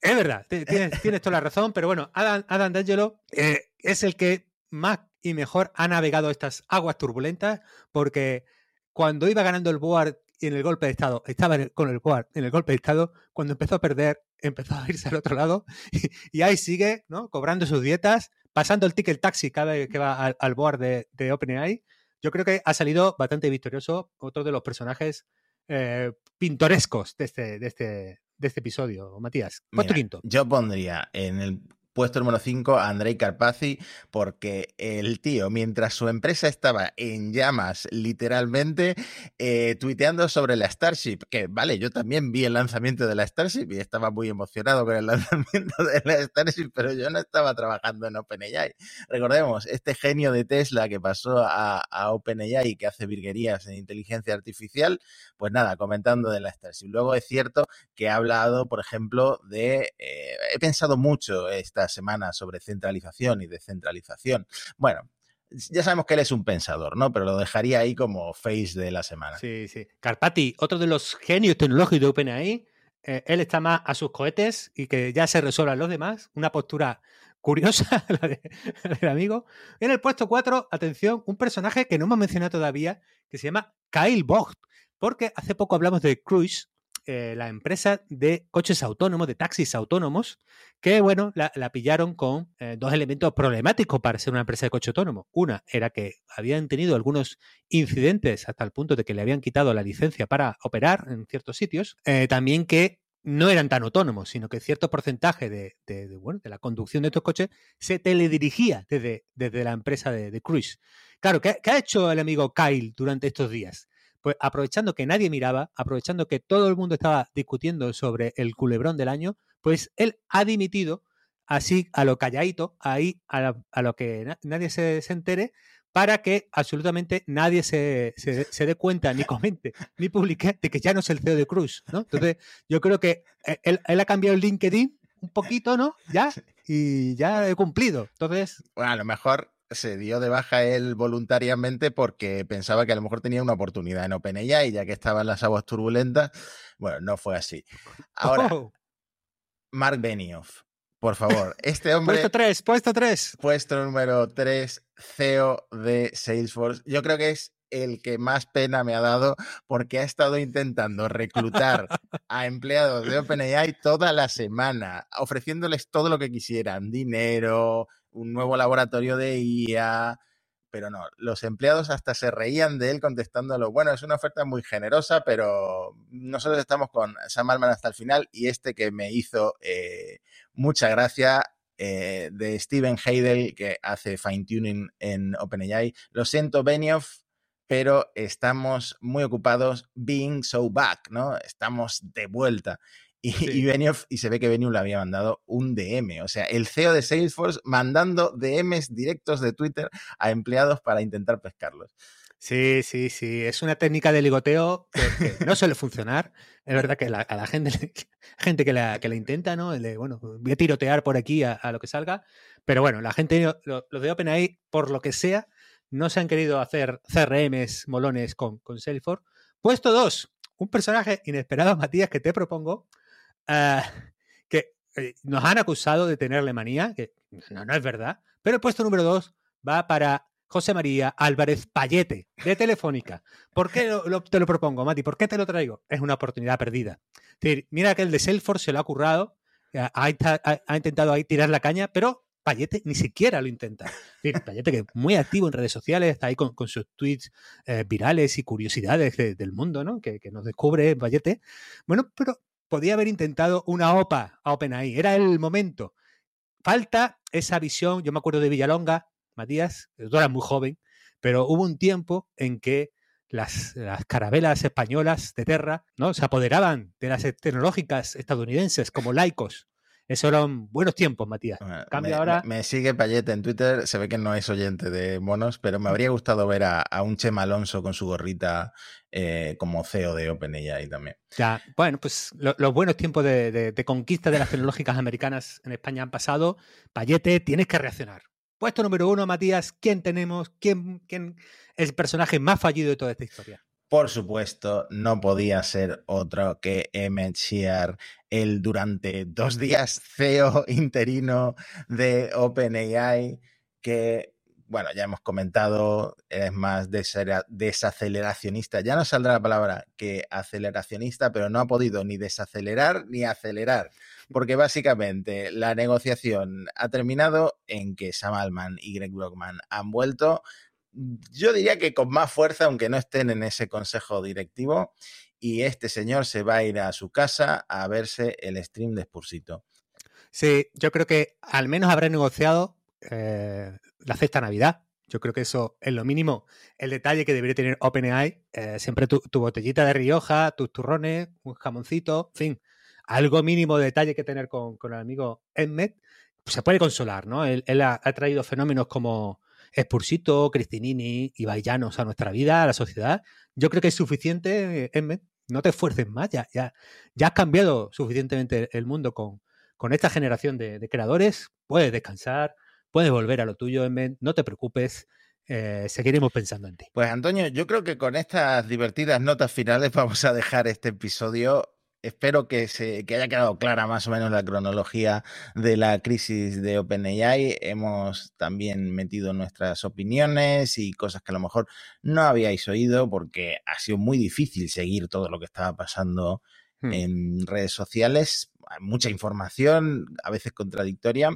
es verdad, tienes, toda la razón, pero bueno, Adam, Adam D'Angelo eh, es el que más y mejor ha navegado estas aguas turbulentas porque cuando iba ganando el board en el golpe de Estado, estaba con el board en el golpe de Estado, cuando empezó a perder, empezó a irse al otro lado y, ahí sigue, ¿no? Cobrando sus dietas, pasando el ticket taxi cada vez que va al, board de, OpenAI. Yo creo que ha salido bastante victorioso otro de los personajes eh, pintorescos de este, de este, de este episodio, Matías. ¿Cuánto quinto? Yo pondría en el Puesto número 5, Andrei Carpazzi, porque el tío, mientras su empresa estaba en llamas, literalmente, eh, tuiteando sobre la Starship, que vale, yo también vi el lanzamiento de la Starship y estaba muy emocionado con el lanzamiento de la Starship, pero yo no estaba trabajando en OpenAI. Recordemos, este genio de Tesla que pasó a, a OpenAI que hace virguerías en inteligencia artificial, pues nada, comentando de la Starship. Luego es cierto que ha hablado, por ejemplo, de... Eh, he pensado mucho esta semana sobre centralización y descentralización. Bueno, ya sabemos que él es un pensador, ¿no? Pero lo dejaría ahí como face de la semana. Sí, sí. Carpati, otro de los genios tecnológicos de OpenAI, eh, él está más a sus cohetes y que ya se resuelvan los demás. Una postura curiosa la, del amigo. En el puesto 4, atención, un personaje que no hemos mencionado todavía, que se llama Kyle Vogt, porque hace poco hablamos de Cruise, eh, la empresa de coches autónomos, de taxis autónomos, que, bueno, la, pillaron con eh, dos elementos problemáticos para ser una empresa de coche autónomo. Una era que habían tenido algunos incidentes hasta el punto de que le habían quitado la licencia para operar en ciertos sitios. Eh, también que no eran tan autónomos, sino que cierto porcentaje de, bueno, de la conducción de estos coches se teledirigía desde, desde la empresa de, Cruise. Claro, ¿qué, ha hecho el amigo Kyle durante estos días? Pues aprovechando que nadie miraba, aprovechando que todo el mundo estaba discutiendo sobre el culebrón del año, pues él ha dimitido así a lo calladito, ahí a, lo que nadie se, entere, para que absolutamente nadie se, dé cuenta, ni comente, ni publique de que ya no es el CEO de Cruz, ¿no? Entonces, yo creo que eh, él, él ha cambiado el LinkedIn un poquito, ¿no? Ya, y ya he cumplido. Entonces. Bueno, a lo mejor se dio de baja él voluntariamente porque pensaba que a lo mejor tenía una oportunidad en OpenAI, ya que estaba en las aguas turbulentas. Bueno, no fue así. Ahora, oh. Mark Benioff, por favor, este hombre... puesto 3, puesto 3. Puesto número 3, CEO de Salesforce. Yo creo que es el que más pena me ha dado porque ha estado intentando reclutar a empleados de OpenAI toda la semana, ofreciéndoles todo lo que quisieran, dinero, un nuevo laboratorio de IA, pero no, los empleados hasta se reían de él contestándolo, bueno, es una oferta muy generosa, pero nosotros estamos con Sam Altman hasta el final y este que me hizo eh, mucha gracia eh, de Steven Heidel, que hace fine tuning en OpenAI. Lo siento, Benioff, pero estamos muy ocupados being so back, ¿no? Estamos de vuelta. Y, Benioff, y se ve que Benioff le había mandado un DM. O sea, el CEO de Salesforce mandando DMs directos de Twitter a empleados para intentar pescarlos. Sí, sí, sí. Es una técnica de ligoteo que, no suele funcionar. Es verdad que a la gente, gente que la, que la intenta, ¿no? Bueno, voy a tirotear por aquí a, lo que salga. Pero bueno, la gente, los lo de OpenAI, por lo que sea, no se han querido hacer CRMs molones con, con Salesforce. Puesto 2, un personaje inesperado, Matías, que te propongo, eh, que eh, nos han acusado de tenerle manía, que no, no es verdad, pero el puesto número 2 va para José María Álvarez Payete, de Telefónica. ¿Por qué te lo propongo, Mati? ¿Por qué te lo traigo? Es una oportunidad perdida. mira que el de Salesforce se lo ha currado, eh, ha intentado ahí tirar la caña, pero Payete ni siquiera lo intenta. Payete que es muy activo en redes sociales, está ahí con, sus tweets eh, virales y curiosidades del mundo, ¿no? Que, nos descubre Payete. Bueno, pero podía haber intentado una OPA a OpenAI, era el momento. Falta esa visión, yo me acuerdo de Villalonga, Matías, tú eras muy joven, pero hubo un tiempo en que las, las, carabelas españolas de Terra ¿no? se apoderaban de las tecnológicas estadounidenses como laicos Eso eran buenos tiempos, Matías. Cambia me, ahora. Me, sigue Payete en Twitter, se ve que no es oyente de monos, pero me habría gustado ver a, un Chema Alonso con su gorrita eh, como CEO de OpenAI también. Ya, bueno, pues los buenos tiempos de, conquista de las tecnológicas americanas en España han pasado. Payete, tienes que reaccionar. Puesto número uno, Matías, ¿quién tenemos? ¿Quién, quién es el personaje más fallido de toda esta historia? Por supuesto, no podía ser otro que Emmett el durante dos días CEO interino de OpenAI, que, bueno, ya hemos comentado, es más desaceleracionista. Ya no saldrá la palabra que aceleracionista, pero no ha podido ni desacelerar ni acelerar, porque básicamente la negociación ha terminado en que Sam Altman y Greg Brockman han vuelto yo diría que con más fuerza, aunque no estén en ese consejo directivo, y este señor se va a ir a su casa a verse el stream de Spursito. Sí, yo creo que al menos habrá negociado eh, la cesta Navidad. Yo creo que eso es lo mínimo. El detalle que debería tener OpenAI, eh, siempre tu, botellita de Rioja, tus turrones, un jamoncito, en fin, algo mínimo de detalle que tener con, el amigo Emmet, pues se puede consolar, ¿no? Él, ha, traído fenómenos como Spursito, Cristinini y Vaillanos a nuestra vida, a la sociedad, yo creo que es suficiente, Emmet. No te esfuerces más, ya, ya, ya has cambiado suficientemente el mundo con, con esta generación de, creadores. Puedes descansar, puedes volver a lo tuyo, Emmet, no te preocupes. Eh, seguiremos pensando en ti. Pues Antonio, yo creo que con estas divertidas notas finales vamos a dejar este episodio espero que, se, que haya quedado clara más o menos la cronología de la crisis de OpenAI. Hemos también metido nuestras opiniones y cosas que a lo mejor no habíais oído porque ha sido muy difícil seguir todo lo que estaba pasando hmm. en redes sociales. Hay mucha información, a veces contradictoria.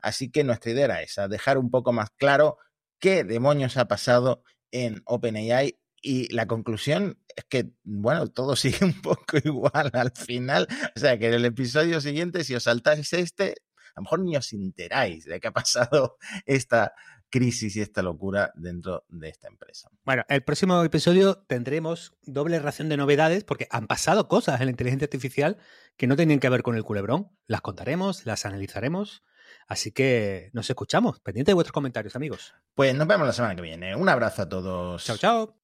Así que nuestra idea era esa, dejar un poco más claro qué demonios ha pasado en OpenAI y la conclusión es que, bueno, todo sigue un poco igual al final. O sea, que en el episodio siguiente, si os saltáis este, a lo mejor ni os enteráis de qué ha pasado esta crisis y esta locura dentro de esta empresa. Bueno, el próximo episodio tendremos doble ración de novedades porque han pasado cosas en la inteligencia artificial que no tenían que ver con el culebrón. Las contaremos, las analizaremos. Así que nos escuchamos. Pendiente de vuestros comentarios, amigos. Pues nos vemos la semana que viene. Un abrazo a todos. Chao, chao.